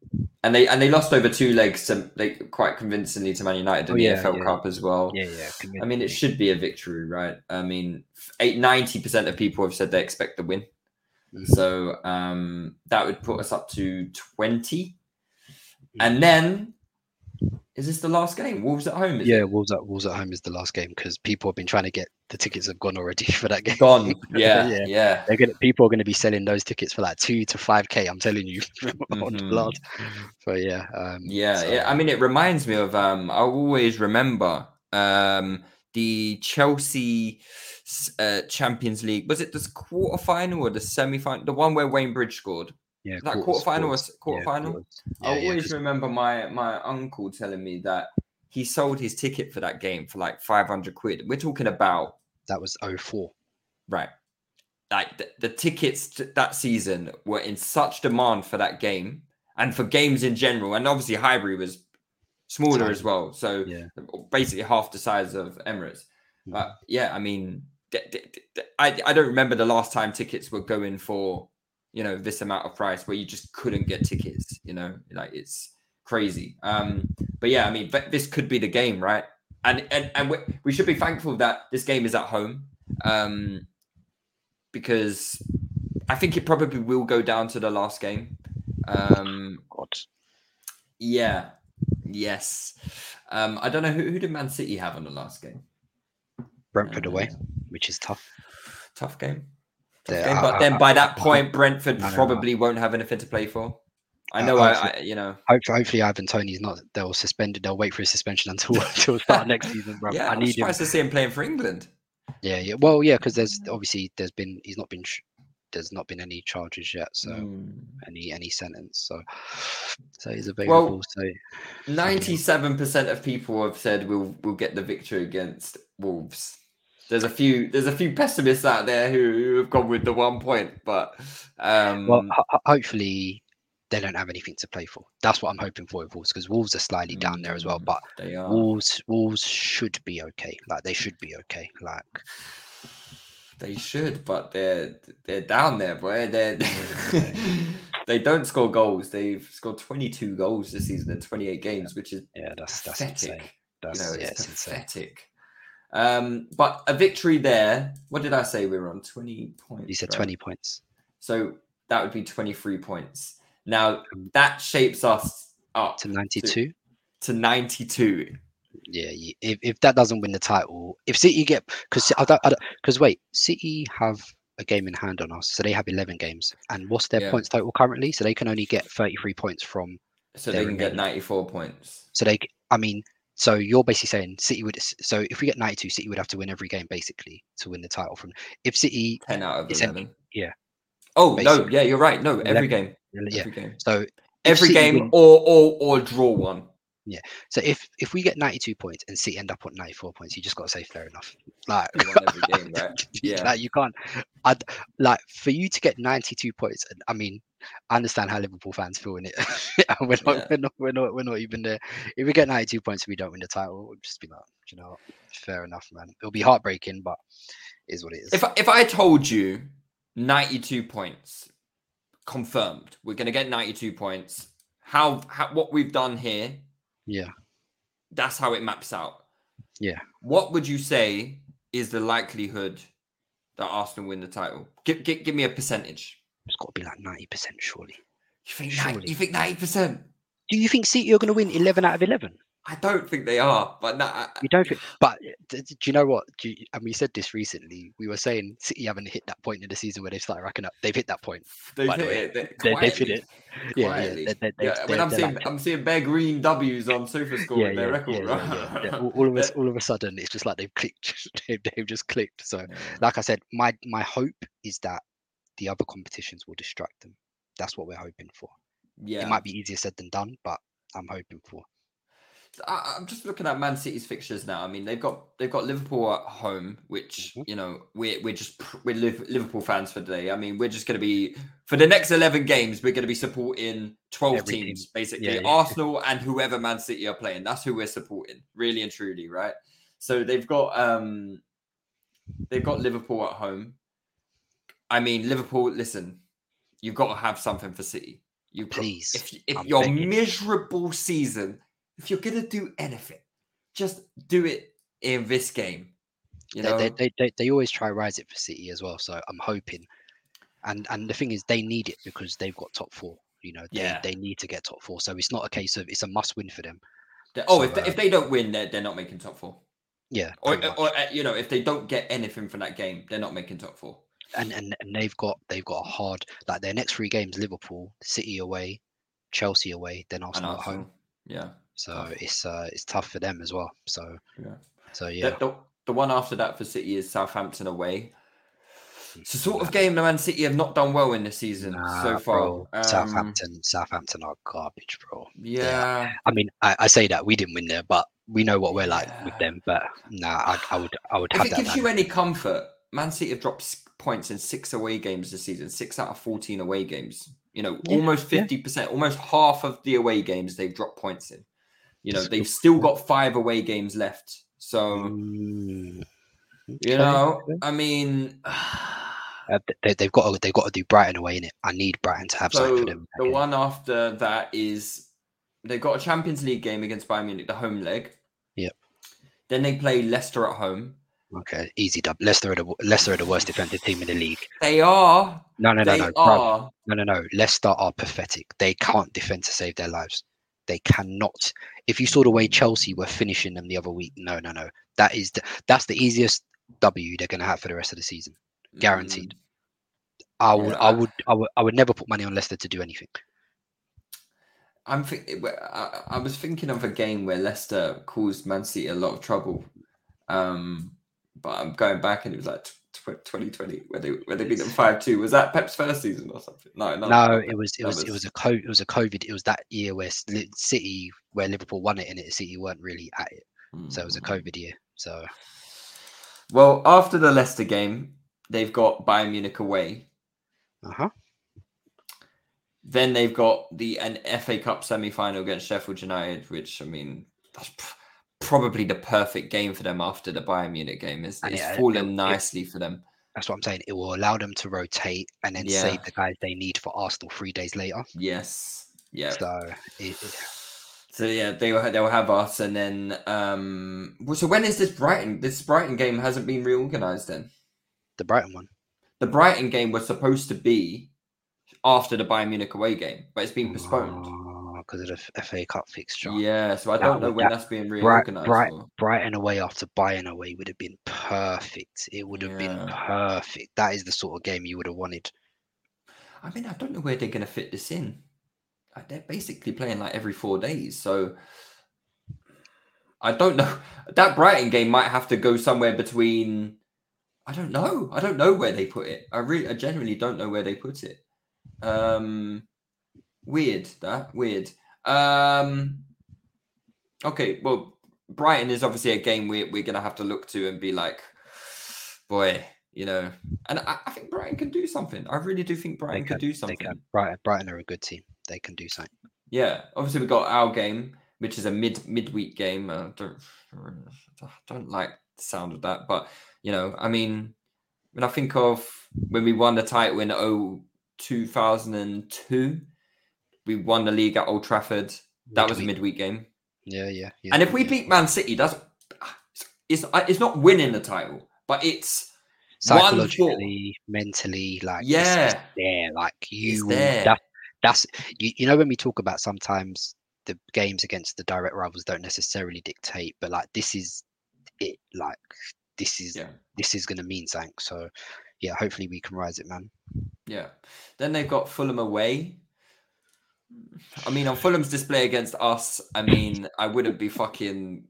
And they and they lost over two legs to like quite convincingly to Man United in Oh, the yeah, yeah. Cup as well. Yeah, yeah. I mean, it should be a victory, right? I mean, ninety percent of people have said they expect the win. Mhm. So um, that would put us up to 20. And then, is this the last game? Wolves at home? Yeah, it? Wolves at Wolves at home is the last game because people have been trying to get the tickets have gone already [LAUGHS] for that game. Gone. [LAUGHS] Yeah, Yeah. yeah. They're gonna people are gonna be selling those tickets for like two to five k. I'm telling you [LAUGHS] on Mhm. blood. So yeah, um, Yeah, so- yeah. I mean, it reminds me of. Um, I always remember um, the Chelsea uh, Champions League. Was it the quarter final or the semi final? The one where Wayne Bridge scored. yeah, Is that quarter, quarterfinal or quarters. s- quarterfinal? Yeah. I Yeah, yeah, remember my my uncle telling me that he sold his ticket for that game for like five hundred quid. We're talking about that was 04. right, like the, the tickets to that season were in such demand for that game and for games in general, and obviously Highbury was smaller Tiny. as well, so Yeah. basically half the size of Emirates. Mm. But yeah, I mean, I I don't remember the last time tickets were going for you know this amount of price where you just couldn't get tickets. You know, like it's crazy. Um, but yeah, I mean, this could be the game, right? And and and we, we should be thankful that this game is at home, um, because I think it probably will go down to the last game. Um, God, yeah. Yes. Um, I don't know who, who did Man City have on the last game. Brentford away, Uh, which is tough. Tough game. Tough game. But I- then by that point, Brentford know. probably won't have anything to play for. I Uh, know. I, I you know. Hopefully, hopefully Ivan Toney's not. They'll suspend it. They'll wait for his suspension until [LAUGHS] until start next season, bro. Yeah, I I'm need him. surprised to see him playing for England. Yeah, yeah. Well, yeah, because there's obviously there's been he's not been sh- there's not been any charges yet, so Mm. any any sentence. So so he's available. Well, so Ninety-seven percent of people have said we'll we'll get the victory against Wolves. There's a few there's a few pessimists out there who, who have gone with the one point, but um, well, ho- ho- hopefully they don't have anything to play for. That's what I'm hoping for with Wolves because Wolves are slightly down there as well. Mm, But they are. Wolves Wolves should be okay. Like they should be okay. Like They should, but they're they're down there, boy. They're [LAUGHS] they don't score goals. They've scored 22 goals this season in 28 games, which is yeah, that's that's pathetic. insane. That's you know, yeah, it's it's insane. Um, but a victory there. What did I say? We were on 20 points. You said right? 20 points. So that would be 23 points. Now that shapes us up to 92. to 92. Yeah, if, if that doesn't win the title, if City get because I don't because wait, City have a game in hand on us, so they have 11 games, and what's their Yeah. points total currently? So they can only get 33 points from. So They're can get 94 points. So they, I mean, so you're basically saying City would. So if we get 92, City would have to win every game basically to win the title. From if City, 10 out of It's 11. yeah. Oh, no. Yeah, you're right. No, every 11. game. yeah. Every game. So Every City game win- or, or, or draw one. So if if we get 92 points and City end up on 94 points, you just got to say fair enough. Like every game, right? [LAUGHS] Yeah. like you can't I'd like for you to get 92 points i mean i understand how liverpool fans feel in it [LAUGHS] we're, not, Yeah. we're not we're not we're not even there if we get 92 points and we don't win the title we'll just be like you know what? fair enough man it'll be heartbreaking but is what it is If I- if I told you 92 points confirmed, we're going to get 92 points. How, how what we've done here, yeah that's how it maps out. Yeah. What would you say is the likelihood that Arsenal win the title? Give, give, give me a percentage. it's got to be like 90 percent surely You think Surely. that, you think 90%? do you think city are going to win 11 out of 11 I don't think they are, but nah, you don't think but uh, d- d- do you know what do you, and we said this recently we were saying city haven't hit that point in the season where they've started racking up they've hit that point they've the hit it. they- They- they've hit quietly, yeah yeah they, they, Yeah, when they're- I'm they're seeing like- I'm seeing bare green W's on SofaScore with their record, yeah, right? yeah, yeah. [LAUGHS] All, all of us, all of a sudden, it's just like they've clicked. [LAUGHS] they've, they've just clicked. So, Yeah. like I said, my my hope is that the other competitions will distract them. That's what we're hoping for. yeah. It might be easier said than done, but I'm hoping for. I, I'm just looking at Man City's fixtures now. I mean, they've got they've got Liverpool at home, which Mhm. you know we're we're just we're Liverpool fans for today. I mean, we're just going to be for the next eleven games. We're going to be supporting twelve Every team. teams, basically Yeah, yeah. Arsenal and whoever Man City are playing. That's who we're supporting, really and truly, right? So they've got um they've got Liverpool at home. I mean, Liverpool. Listen, you've got to have something for City. You Please, if if I'm your begging. miserable season, if you're gonna do anything, just do it in this game. You They, know, they, they, they, they always try rise it for City as well. So I'm hoping. And and the thing is, they need it because they've got top four. You know, they, Yeah. they need to get top four. So it's not a case of it's a must win for them. Oh, So, if, they, uh, if they don't win, they're, they're not making top four. Yeah. Or, or uh, you know, if they don't get anything from that game, they're not making top four. and, and and they've got they've got a hard like their next three games: Liverpool, City away, Chelsea away, then And Arsenal at home. Yeah, So it's uh it's tough for them as well. So yeah. so The- yeah. The, the one after that for City is Southampton away. It's a sort of game the Man City have not done well in this season Nah, so far. bro, Um, Southampton, Southampton are garbage, bro. Yeah, I mean, I, I say that we didn't win there, but we know what we're like with them. But nah, I, I would, I would if have it that. gives man. you any comfort, Man City have dropped points in six away games this season, six out of 14 away games. You know, Yeah, almost yeah. 50%, almost half of the away games they've dropped points in. You know, they've still got five away games left. So, Mm, you know. I mean, [SIGHS] Uh, they, they've got to, they've got to do Brighton away in it. I need Brighton to have something so for them. the one after that is they've got a Champions League game against Bayern Munich, the home leg. Yep. Then they play Leicester at home. Okay, easy dub. Leicester are the Leicester are the worst defensive team in the league. They are. No, no, no, they no, are. no, no, no. Leicester are pathetic. They can't defend to save their lives. They cannot. If you saw the way Chelsea were finishing them the other week, no, no, no. That is the that's the easiest W they're going to have for the rest of the season. Guaranteed. I would, Yeah, I would, I would, I would never put money on Leicester to do anything. I'm think- I, I was thinking of a game where Leicester caused Man City a lot of trouble. Um, but I'm going back and it was like 2020 where they where they beat them 5-2. Was that Pep's first season or something? No, no. No, no, it was, it that was, it was a co, it was a COVID. It was that year where S- City, where Liverpool won it, and it City weren't really at it. So it was a Mm. COVID year. So Well, after the Leicester game, they've got Bayern Munich away. uh huh. Then they've got the an FA Cup semi final against Sheffield United, which I mean, that's pr- probably the perfect game for them after the Bayern Munich game. It's, it's yeah, fallen it- nicely for them. That's what I'm saying. It will allow them to rotate and then Yeah. save the guys they need for Arsenal three days later. Yes. Yeah. So it, it- So yeah, they will they will have us, and then um. So when is this Brighton? This Brighton game hasn't been reorganized. Then the Brighton one. the Brighton game was supposed to be after the Bayern Munich away game, but it's been postponed. Because of the FA Cup fixture. Yeah, so I That don't know would- when that- that's being Bright, reorganized. Bright, for. Brighton away after Bayern away would have been perfect. It would have been perfect. That is the sort of game you would have wanted. I mean, I don't know where they're going to fit this in. They're basically playing like every four days, so I don't know. [LAUGHS] That Brighton game might have to go somewhere between. I don't know. I don't know where they put it. I really, I genuinely don't know where they put it. Um, weird. That weird. Um, okay. Well, Brighton is obviously a game we we're gonna have to look to and be like, boy, you know. And I, I think Brighton can do something. I really do think Brighton They could do something. can. Brighton, Brighton are a good team. They can do something. Yeah, obviously we got our game, which is a mid midweek game. I don't I don't like the sound of that, but you know, I mean, when I think of when we won the title in oh, 2002, we won the league at Old Trafford. That was a Midweek. game, Yeah, yeah. yeah and if we yeah. beat Man City, that's it's it's not winning the title, but it's psychologically, mentally, like it's- it's Yeah. there. Like you, there. that, that's you, you know when we talk about sometimes the games against the direct rivals don't necessarily dictate, but like this is it. Like this is yeah. this is gonna mean something. So yeah, hopefully we can rise it, man. Yeah. Then they've got Fulham away. I mean, on Fulham's display against us, I mean, I wouldn't be fucking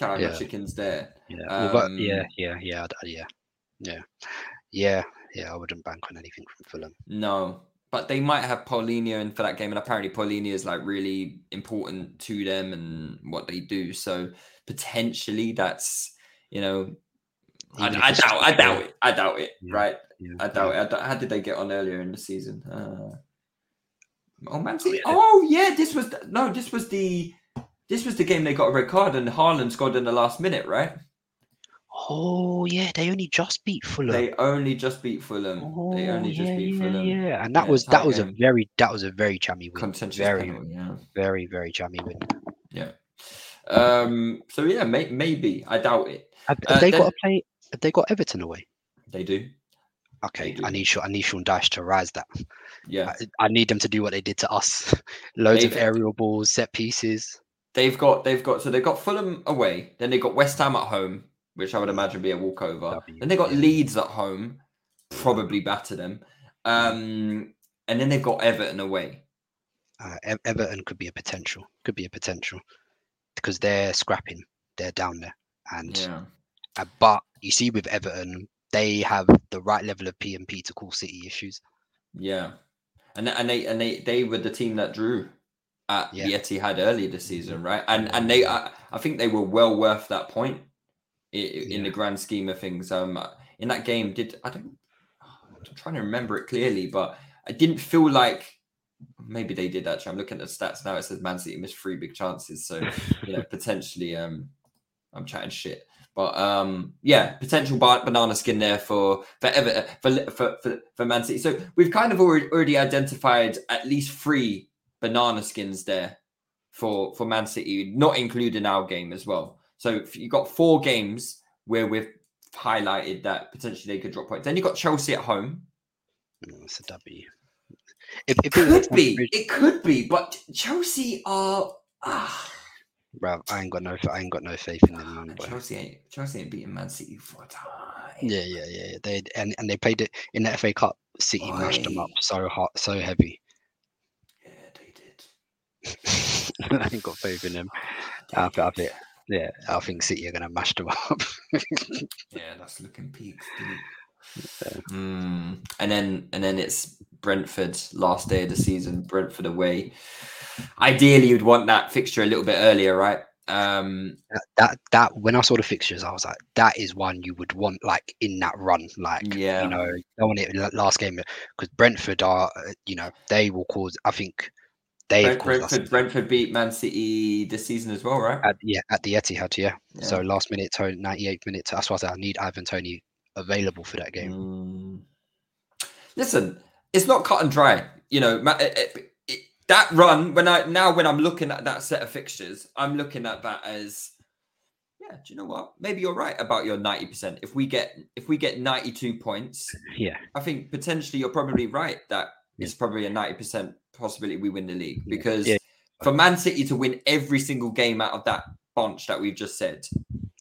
my Yeah. chickens there. Yeah, well, but yeah, Um, yeah, yeah, yeah, yeah, yeah, yeah. I wouldn't bank on anything from Fulham. No. But they might have Paulinho in for that game, and apparently Paulinho is like really important to them and what they do. So potentially that's you know I, I doubt I doubt it. I doubt it. Yeah. Right. Yeah, I yeah. doubt it. I doubt, how did they get on earlier in the season? Uh, oh man, City. yeah. Oh yeah, this was the, no, this was the this was the game they got a red card and Haaland scored in the last minute, right? Oh yeah, they only just beat Fulham. They only just beat Fulham. oh, they only just yeah, beat yeah, Fulham. yeah, and that Yeah, was that was a very that was a very chummy win. Contentious very penalty, yeah. very very chummy win. Yeah. Um, so yeah, may, maybe. I doubt it. Have, Uh, have they got then- to play? Have they got Everton away? They do. Okay, do. I need I need Sean Dyche to rise that. Yeah. I, I need them to do what they did to us. [LAUGHS] Loads of They've- aerial balls, set pieces. They've got they've got so they've got Fulham away, then they've got West Ham at home, which I would imagine be a walkover. W, Then they got yeah. Leeds at home, probably batter them. Um, and then they've got Everton away. Uh, Everton could be a potential. Could be a potential because they're scrapping. They're down there, and Yeah. uh, but you see with Everton, they have the right level of PMP to call City issues. Yeah. And and they and they they were the team that drew at Yeah. the Etihad earlier this season, right? And and they I, I think they were well worth that point in, in the grand scheme of things. Um in that game did I don't I'm trying to remember it clearly, but I didn't feel like maybe they did actually. I'm looking at the stats now. It says Man City missed three big chances. So, you know, [LAUGHS] potentially um I'm chatting shit. But um, yeah, potential banana skin there for for Everton, for, for for for Man City. So we've kind of already already identified at least three banana skins there for for Man City, not including our game as well. So if you got four games where we've highlighted that potentially they could drop points. Then you got Chelsea at home. Mm, It's a W. If it Could be, it could be, but Chelsea are. Ah, bruv, I ain't got no, I ain't got no faith in them, man. Boy. Chelsea ain't Chelsea ain't beating Man City for a time. Yeah, yeah, yeah. They and, and they played it in the FA Cup. City mashed them up so hot, so heavy. Yeah, they did. [LAUGHS] I ain't got faith in them. I, I think, yeah, I think City are gonna mash them up. [LAUGHS] Yeah, that's looking peak. Mm. And then and then it's Brentford last day of the season. Brentford away. Ideally, you'd want that fixture a little bit earlier, right? Um, that, that that when I saw the fixtures, I was like, that is one you would want like in that run, like Yeah. you know, want it the last game because Brentford are, uh, you know, they will cause. I think they Brent, caused us Brentford, Brentford beat Man City this season as well, right? at, yeah at the Etihad, yeah. So last minute, Toney, 98th minute. That's why I said I need Ivan Toney available for that game. Mm. Listen, it's not cut and dry. You know, it- it- that run when I now when I'm looking at that set of fixtures, I'm looking at that as yeah. Do you know what? Maybe you're right about your ninety percent. If we get if we get ninety two points, Yeah, I think potentially you're probably right that Yeah. it's probably a ninety percent possibility we win the league Yeah. because Yeah. for Man City to win every single game out of that bunch that we've just said,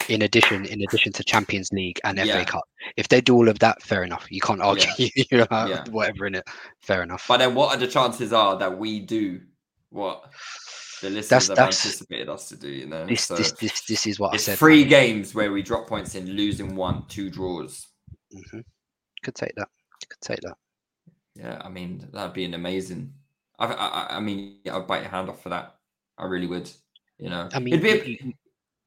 in addition, in addition to Champions League and Yeah. FA Cup, if they do all of that, fair enough. You can't argue, [LAUGHS] you know, Yeah. whatever in it. Fair enough. But then, what are the chances are that we do what the listeners That's- have that's- anticipated us to do? You know, this, so this, this, this is what I said. three man. games where we drop points in, losing one, two draws. Mhm. Could take that. Could take that. Yeah, I mean that'd be an amazing. I, I, I- I mean, I'd bite your hand off for that. I really would. You know, I mean, it'd be a-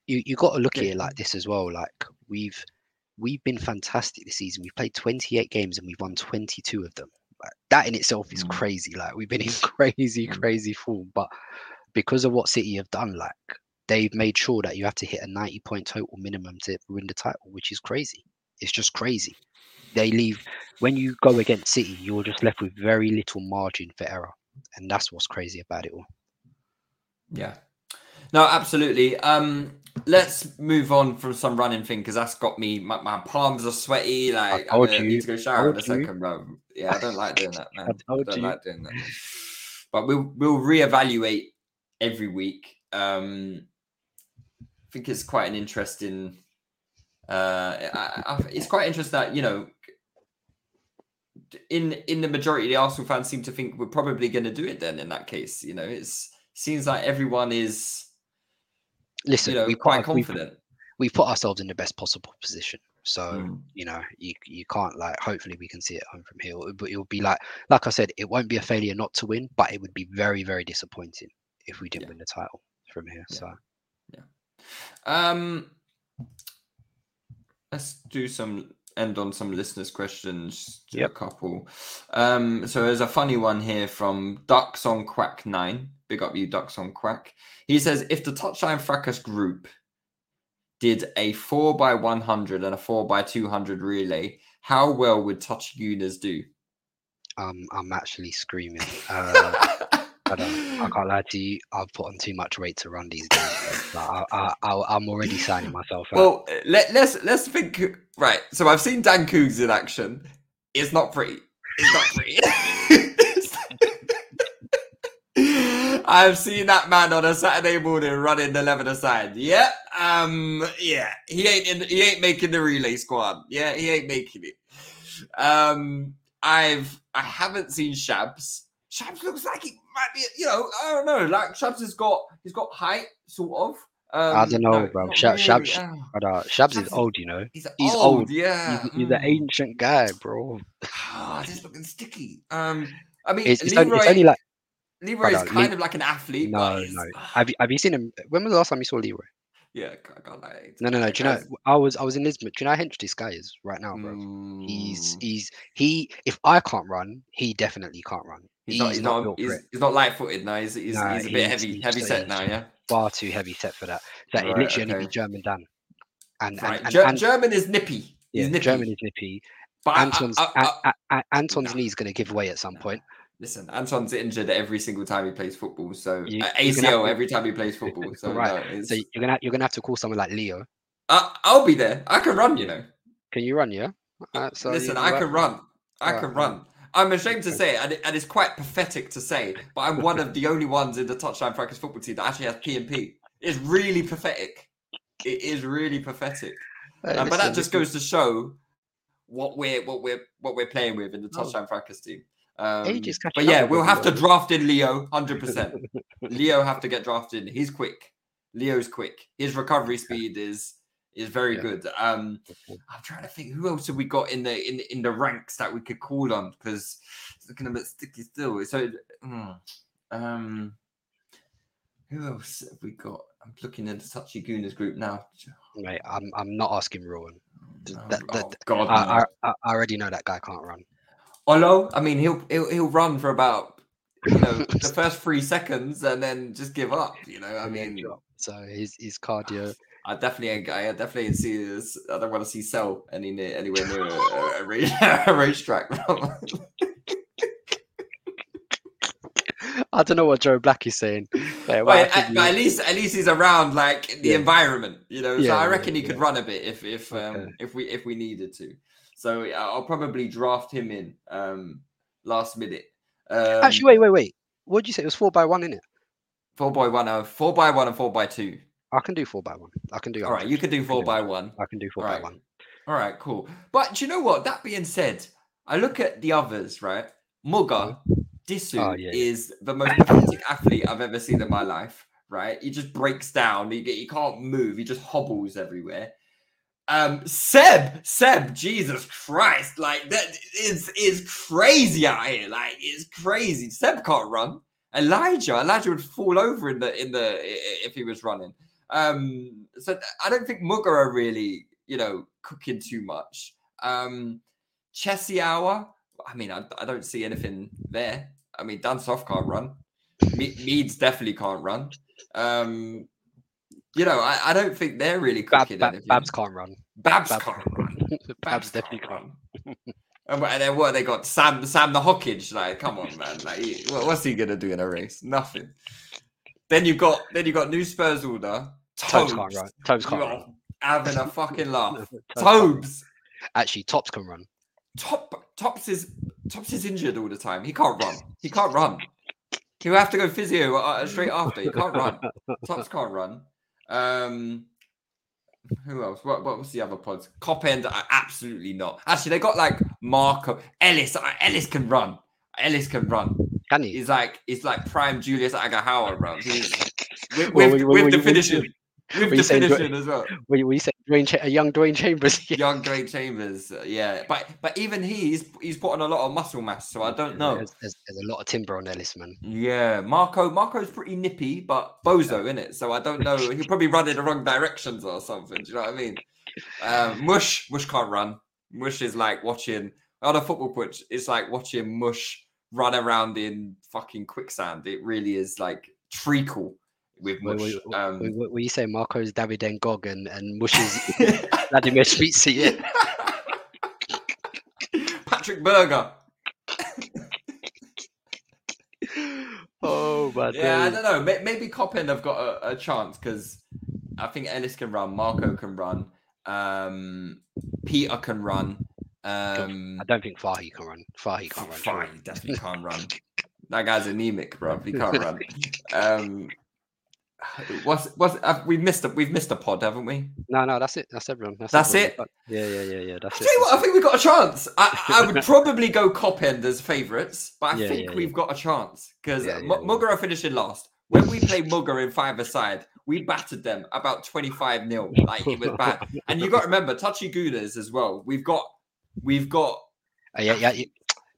you, you, got to look at it like this as well. Like we've we've been fantastic this season. We've played 28 games and we've won 22 of them. Like, that in itself is Mm. crazy. Like we've been in [LAUGHS] crazy, Mm. crazy form. But because of what City have done, like they've made sure that you have to hit a 90 point total minimum to win the title, which is crazy. It's just crazy. They leave when you go against City, you're just left with very little margin for error. And that's what's crazy about it all. Yeah. No, absolutely. Um, let's move on from some running thing because that's got me. My, my palms are sweaty. Like I, told need you. to go shower in a second, bro. Yeah, I don't like doing that, man. [LAUGHS] I, told don't you. like doing that. But we'll we'll reevaluate every week. Um, I think it's quite an interesting. Uh, I, I, it's quite interesting that you know. In in the majority of the Arsenal fans seem to think we're probably going to do it. Then in that case, you know, it's seems like everyone is Listen, you know we quite our- we- confident. we put ourselves in the best possible position. So Mm. you know, you you can't like. Hopefully, we can see it home from here. But it'll be like, like I said, it won't be a failure not to win, but it would be very, very disappointing if we didn't Yeah. win the title from here. Yeah. So yeah. Um, let's do some end on some listeners' questions. Yep. A couple. Um, so there's a funny one here from Ducks on Quack Nine. Big up you, Ducks on Quack. He says, if the touchline fracas group did a four by one hundred and a four by two hundred relay, how well would Touchy Gooners do? Um, I'm actually screaming. Uh, I, don't, I [LAUGHS] can't lie to you. I've put on too much weight to run these games. Like, I, I'm already signing myself out. Well, let, let's let's think. Right. So I've seen Dan Coogs in action. It's not pretty. It's not pretty. [LAUGHS] I've seen that man on a Saturday morning running the eleven aside. Yeah, um, yeah, he ain't in. He ain't making the relay squad. Yeah, he ain't making it. Um, I've I haven't seen Shabs. Shabs looks like he might be. You know, I don't know. Like Shabs has got he's got height, sort of. Um, I don't know, no, bro. Shab, really. Shabs, uh, Shabs Shabs is old, you know. he's, he's old, old. Yeah, He's, he's an mm. ancient guy, bro. Ah, is looking sticky. Um, I mean, It's, it's, Leroy, only, it's only like Leroy is kind Le- of like an athlete. no, no. [SIGHS] Have you have you seen him? When was the last time you saw Leroy? Yeah, I can't lie. No, no, no. Do you know? I was I was in Lisbon. Do you know how hench this guy is right now, bro? He's Mm. he's he. If I can't run, he definitely can't run. He's not. He's not. for He's, he's not light-footed now. He's he's, Nah, he's a bit he's- heavy, he's- heavy set now. Yeah. far too heavy set for that. That Right, literally only okay. be German Dan. And Right. and, and, Ger- and German is nippy. yeah, nippy. German is nippy. But I- I- Anton's I- I- A- Anton's Nah. knee's gonna give way at some point. Listen, Anton's injured every single time he plays football. So You- uh, you're gonna have ACL to- every time he plays football. [LAUGHS] So Right. no, So you're gonna you're gonna have to call someone like Leo. I, I'll be there. I can run. You know. Can you run? Yeah. Uh, so Listen, I can run. I Right, can run. I'm ashamed to say it, and, it's quite pathetic to say, but I'm one of the only ones in the touchline Fracas football team that actually has P and P. It's really pathetic. It is really pathetic. Hey, Uh, but that just listen, goes to show what we're what we're what we're playing with in the Oh. touchline Fracas team. Um, but yeah, we'll have to draft in Leo, hundred [LAUGHS] percent. Leo have to get drafted. He's quick. Leo's quick. His recovery speed is is very Yeah. good. Um, I'm trying to think who else have we got in the in in the ranks that we could call on because it's looking a bit sticky still. So, mm, um, who else have we got? I'm looking into Touchy Gooners group now. Mate, I'm I'm not asking Rowan. No, that- oh God, I, no. I I I already know that guy can't run. Olo, I mean, he'll he'll he'll run for about you know [LAUGHS] the first three seconds and then just give up. You know, I mean, so his his cardio. [SIGHS] I definitely ain't. I definitely ain't see this. I don't want to see Cell any near, anywhere near a, a, a, race, [LAUGHS] a racetrack. [LAUGHS] I don't know what Joe Black is saying. But, Well, I at, but at least at least he's around like the Yeah. environment, you know. so Yeah, I yeah, reckon he could yeah. run a bit if if um, Okay. if we if we needed to. So I'll probably draft him in um, last minute. Um, Actually, wait, wait, wait. What did you say? It was four by one, in it? four by one, uh, four by one, and four by two. I can do four by one. I can do. All right, you can do four do by one. I can do four by one. All right, cool. But you know what? That being said, I look at the others, right? Muga, Disu Oh, yeah, yeah. is the most pathetic athlete I've ever seen in my life, right? He just breaks down. He, he can't move. He just hobbles everywhere. Um, Seb, Seb, Jesus Christ, like that is is crazy out here. Like it's crazy. Seb can't run. Elijah, Elijah would fall over in the in the if he was running. Um, so I don't think Mugger are really, you know, cooking too much. Um, Chessie Hour, I mean, I, I don't see anything there. I mean, Dan Soft can't run. Me- Meads definitely can't run. Um, you know, I, I don't think they're really Bab, cooking Bab, anything. Babs can't run. Babs Babs can't run. [LAUGHS] Babs definitely can't. [LAUGHS] And what- then what they got? Sam, Sam the Hockage. Like, come on, man. Like, he- what's he gonna do in a race? Nothing. Then you got, then you got new Spurs order. Tobes. can't run. Toes can't run. having a fucking laugh. [LAUGHS] Tobes. Actually, Tops can run. Top Tops is Tops is injured all the time. He can't run. He can't run. He'll have to go physio uh, straight after. He can't run. Tops can't run. Um, who else? What what was the other pods? Cop end, absolutely not. Actually, they got like Marco Ellis. Ellis can run. Ellis can run. Can he? He's like he's like prime Julius Aghahowa, bro. He's, [LAUGHS] with Well, with, we- we- with we- the finishing, with we the saying Dwayne- finishing as well. We, we said Dwayne Cha- a young Dwayne Chambers. [LAUGHS] Young Dwayne Chambers, uh, yeah, but but even he's he's put on a lot of muscle mass, so I don't know. There's, there's, there's a lot of timber on Ellis, man. Yeah, Marco Marco's pretty nippy, but bozo in it, so I don't know. He'll probably run in the wrong directions or something. Do you know what I mean? Um, Mush Mush can't run. Mush is like watching on a football pitch. It's like watching Mush run around in fucking quicksand. It really is like treacle. With Wait, Mush. wait, um, wait, wait, were you saying Marco's David Ngog and, and Mush's [LAUGHS] Vladimir? Yeah. Patrick Berger. Oh my Yeah, I don't know. Maybe Coppin have got a, a chance because I think Ellis can run, Marco can run, um, Peter can run. Um, I don't think Fahy can run. Fahy can't run. He definitely can't run. That guy's anemic, bro. He can't run. [LAUGHS] Um, what's what's uh, we missed a we've missed a pod, haven't we? No, no, that's it. That's everyone. That's, That's everyone. it? Yeah, yeah, yeah, yeah. That's I it. tell you what, I think we've got a chance. I, I would [LAUGHS] probably go cop end as favourites, but I Yeah, think yeah, we've got a chance because Yeah, yeah, M- yeah. Mugger are finishing last. When we played Mugger in five aside, we battered them about 25 0. Like it was bad. [LAUGHS] And you got to remember, Touchy Gooners as well. We've got, we've got, Uh, yeah, yeah,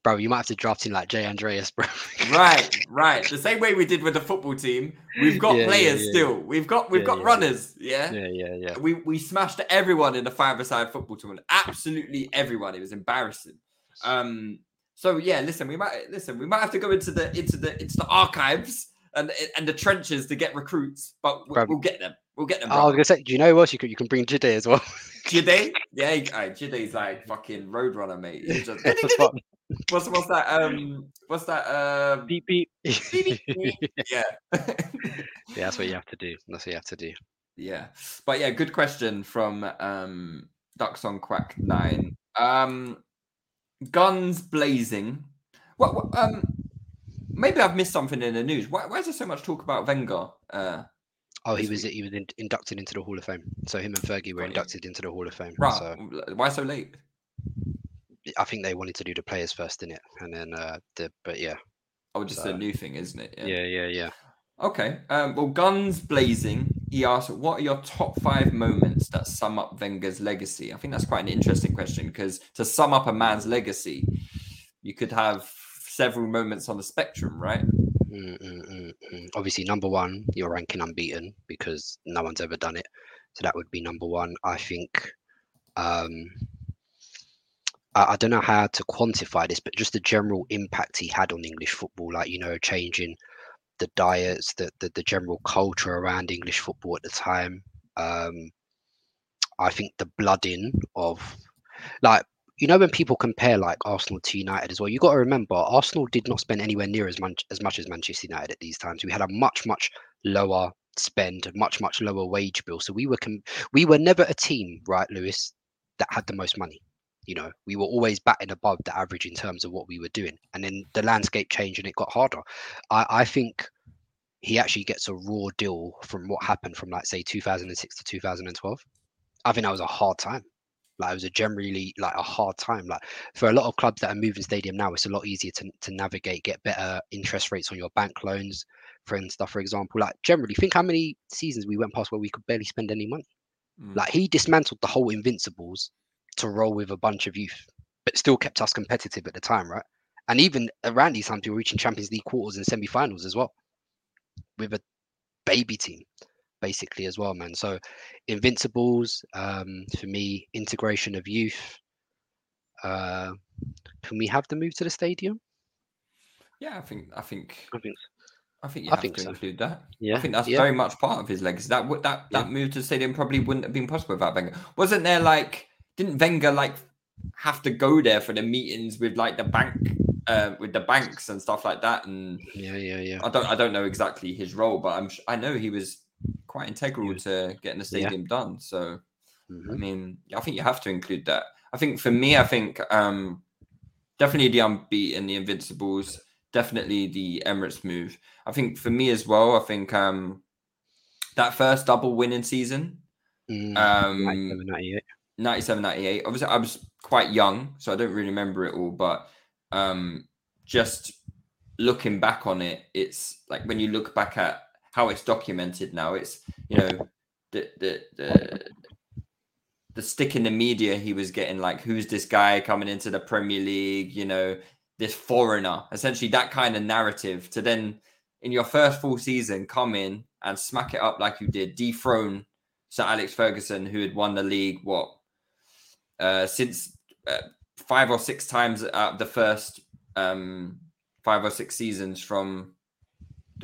bro. You might have to draft in like Jay Andreas, bro. right, [LAUGHS] right. The same way we did with the football team. We've got Yeah, yeah, players yeah. still. We've got, we've Yeah, got yeah, yeah. runners. Yeah. yeah, yeah, yeah. We, we smashed everyone in the five aside football tournament. Absolutely everyone. It was embarrassing. Um, so yeah, listen, we might listen. We might have to go into the into the into the archives and and the trenches to get recruits, but we'll, we'll get them. We'll get them. Oh, I was gonna say, do you know what you could you can bring Jide as well? Jide, [LAUGHS] yeah, Jide's like fucking roadrunner, mate. He's just-. [LAUGHS] what's what's that? Um, what's that? Um, beep beep. beep, beep. [LAUGHS] yeah, Yeah, that's what you have to do. That's what you have to do. yeah. But yeah, good question from um Ducks on Quack Nine. Um, guns blazing. What, what um. Maybe I've missed something in the news. Why, why is there so much talk about Wenger? Uh, Oh, he was he was in, inducted into the Hall of Fame. So him and Fergie were you. inducted into the Hall of Fame. right. So Why so late? I think they wanted to do the players first in it, and then uh the but yeah, Oh, just So- a new thing, isn't it? yeah, yeah, yeah. Okay. Um, well, guns blazing. He asked, "What are your top five moments that sum up Wenger's legacy?" I think that's quite an interesting question because to sum up a man's legacy, you could have several moments on the spectrum, right? Mm, mm, mm. Obviously, number one, you're ranking unbeaten because no one's ever done it. So that would be number one. I think. Um, I don't know how to quantify this, but just the general impact he had on English football, like you know, changing the diets, the the, the general culture around English football at the time. Um, I think the blooding of, like you know when people compare like Arsenal to United as well, you got to remember Arsenal did not spend anywhere near as much as much as Manchester United at these times. We had a much much lower spend, a much much lower wage bill. So we were com- we were never a team, right, Lewis, that had the most money. You know, we were always batting above the average in terms of what we were doing. And then the landscape changed and it got harder. I, I think he actually gets a raw deal from what happened from like say 2006 to 2012. I think that was a hard time. Like it was a generally like a hard time. Like for a lot of clubs that are moving stadium now, it's a lot easier to, to navigate, get better interest rates on your bank loans, for and stuff. For example, like generally, think how many seasons we went past where we could barely spend any money. Mm. Like he dismantled the whole Invincibles to roll with a bunch of youth, but still kept us competitive at the time, right? And even around these times, we were reaching Champions League quarters and semi-finals as well, with a baby team, basically as well, man. So Invincibles, um, for me, integration of youth. Uh, can we have the move to the stadium? Yeah, I think I think I think I think you I have think to so. include that. Yeah, I think that's yeah. very much part of his legacy. That would that Yeah. that move to the stadium probably wouldn't have been possible without Wenger. Wasn't there like didn't Wenger like have to go there for the meetings with like the bank uh, with the banks and stuff like that? And Yeah, yeah, yeah. I don't I don't know exactly his role, but I'm I know he was quite integral to getting the Yeah. stadium done. So I Mhm. mean, I think you have to include that. I think for me, I think um, definitely the unbeaten, the Invincibles, definitely the Emirates move. I think for me as well, I think um, that first double winning season, Mm, um, 97, 98. Obviously, I was quite young, so I don't really remember it all, but um, just looking back on it, it's like when you look back at how it's documented now, it's, you know, the, the, the, the stick in the media he was getting like who's this guy coming into the premier league you know this foreigner essentially that kind of narrative to then in your first full season come in and smack it up like you did dethrone sir alex ferguson who had won the league what uh since uh, five or six times out of the first um five or six seasons from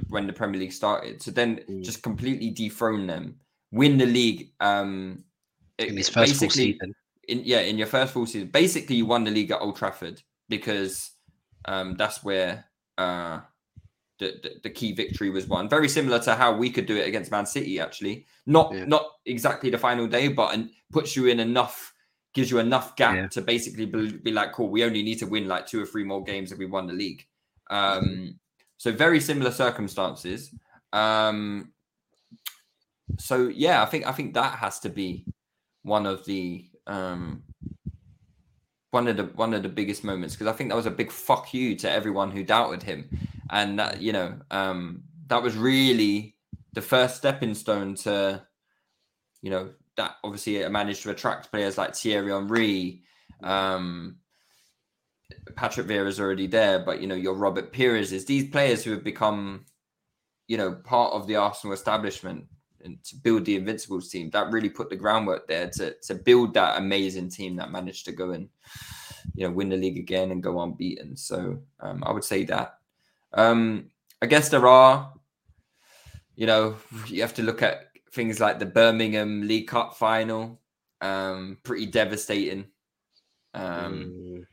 when the Premier League started. So then Mm. just completely dethrone them, win the league. Um, it- in his first full basically- season. in yeah in your first full season basically you won the league at old trafford because um that's where uh the, the, the key victory was won very similar to how we could do it against man city actually not Yeah. not exactly the final day but and puts you in enough gives you enough gap Yeah. to basically be, be like cool we only need to win like two or three more games if we won the league. Um so very similar circumstances. Um so yeah i think i think that has to be one of the um one of the one of the biggest moments because I think that was a big fuck you to everyone who doubted him, and that you know um that was really the first stepping stone to you know that obviously managed to attract players like Thierry Henry, um, Patrick Vieira's already there, but you know your Robert Pires is these players who have become you know part of the Arsenal establishment and to build the Invincibles team, that really put the groundwork there to to build that amazing team that managed to go and you know win the league again and go unbeaten. So um, I would say that. Um, I guess there are, you know, you have to look at things like the Birmingham League Cup final, um, pretty devastating. Um, Mm,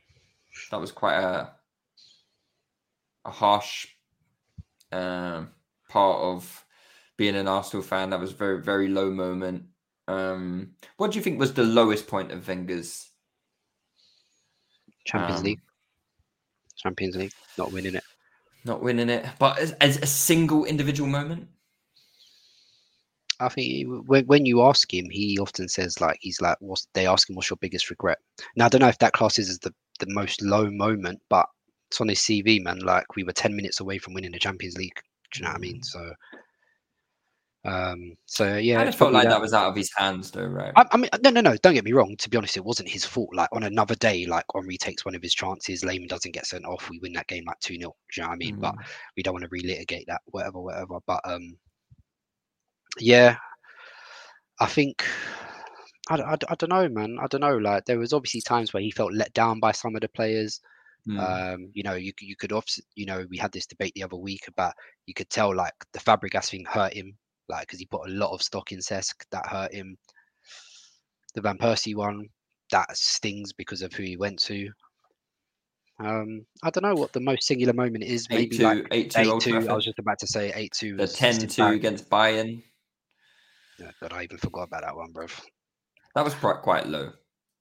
that was quite a a harsh um, part of being an Arsenal fan. That was a very very low moment. Um, what do you think was the lowest point of Wenger's? Champions Um, League. Champions League, not winning it. Not winning it, but as, as a single individual moment. I think he- when, when you ask him, he often says like he's like, "What's?" They ask him, "What's your biggest regret?" Now I don't know if that classes is the the most low moment, but it's on his CV, man. Like we were ten minutes away from winning the Champions League. Do you know what I mean? So, um, so yeah, I felt like that was out of his hands, though, right? I, I mean, no, no, no. Don't get me wrong. To be honest, it wasn't his fault. Like on another day, like Henry takes one of his chances, Lehmann doesn't get sent off. We win that game like two 0 Do you know what I mean? But Mm. we don't want to relitigate that, whatever, whatever. But um, yeah, I think I, I, I don't know, man. I don't know. Like there was obviously times where he felt let down by some of the players. Mm. Um, you know, you you could obviously, you know, we had this debate the other week about you could tell like the Fabregas thing hurt him, like because he put a lot of stock in Cesc that hurt him. The Van Persie one that stings because of who he went to. Um, I don't know what the most singular moment is. Maybe two, like eight two. I was just about to say eight two. The 10-2 against Bayern. God, I even forgot about that one, bro. That was quite quite low.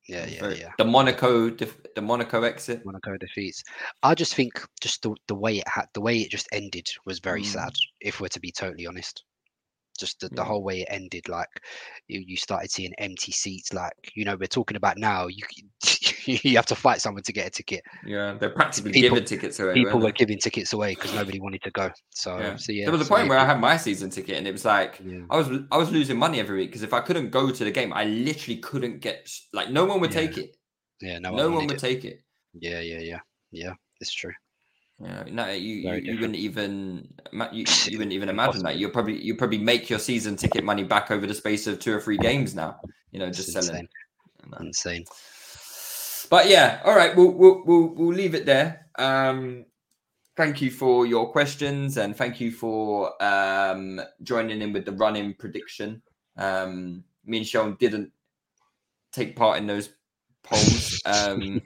Yeah, yeah, yeah. The Monaco, def- the Monaco exit. Monaco defeats. I just think just the, the way it had the way it just ended was very Mm. sad. If we're to be totally honest, just the, the mm. whole way it ended, like you, you started seeing empty seats. Like you know, we're talking about now. you [LAUGHS] you have to fight someone to get a ticket. Yeah, they're practically People- giving tickets away. People were ging tickets away because nobody wanted to go. So Yeah. so yeah. there was a so point where I had my season ticket, and it was like Yeah. I was I was losing money every week because if I couldn't go to the game, I literally couldn't get like no one would Yeah. take it. yeah, no, No, one one would it. take it. Yeah, yeah, yeah, yeah. It's true. Yeah, no, you, you, Very you wouldn't even you, [LAUGHS] you wouldn't even imagine that. You'll probably you probably make your season ticket money back over the space of two or three games now. You know, just insane. selling. Uh, Insane. But yeah, all right, we'll we'll we'll, we'll leave it there. Um, thank you for your questions and thank you for um, joining in with the running prediction. Um, me and Seun didn't take part in those polls. [LAUGHS] Um,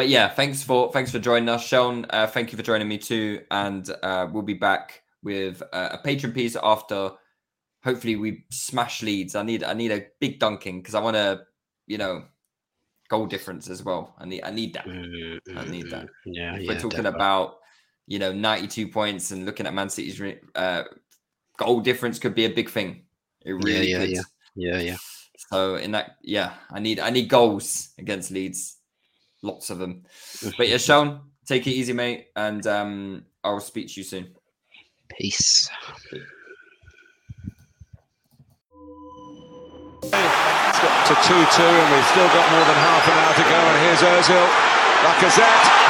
but yeah, thanks for thanks for joining us, Seun. Uh, thank you for joining me too, and uh, we'll be back with uh, a patron piece after. Hopefully, we smash Leeds. I need I need a big dunking because I want to, you know, goal difference as well. I need I need that. Mm, I need that. Yeah, If yeah. we're talking defo. about, you know, 92 points and looking at Man City's uh, goal difference could be a big thing. It really yeah, could. yeah. Yeah, yeah. So in that, yeah, I need I need goals against Leeds, lots of them. But yeah, Seun, take it easy, mate, and um, I'll speak to you soon. Peace. It's got to 2 2, and we've still got more than half an hour to go. And here's Ozil. Lacazette.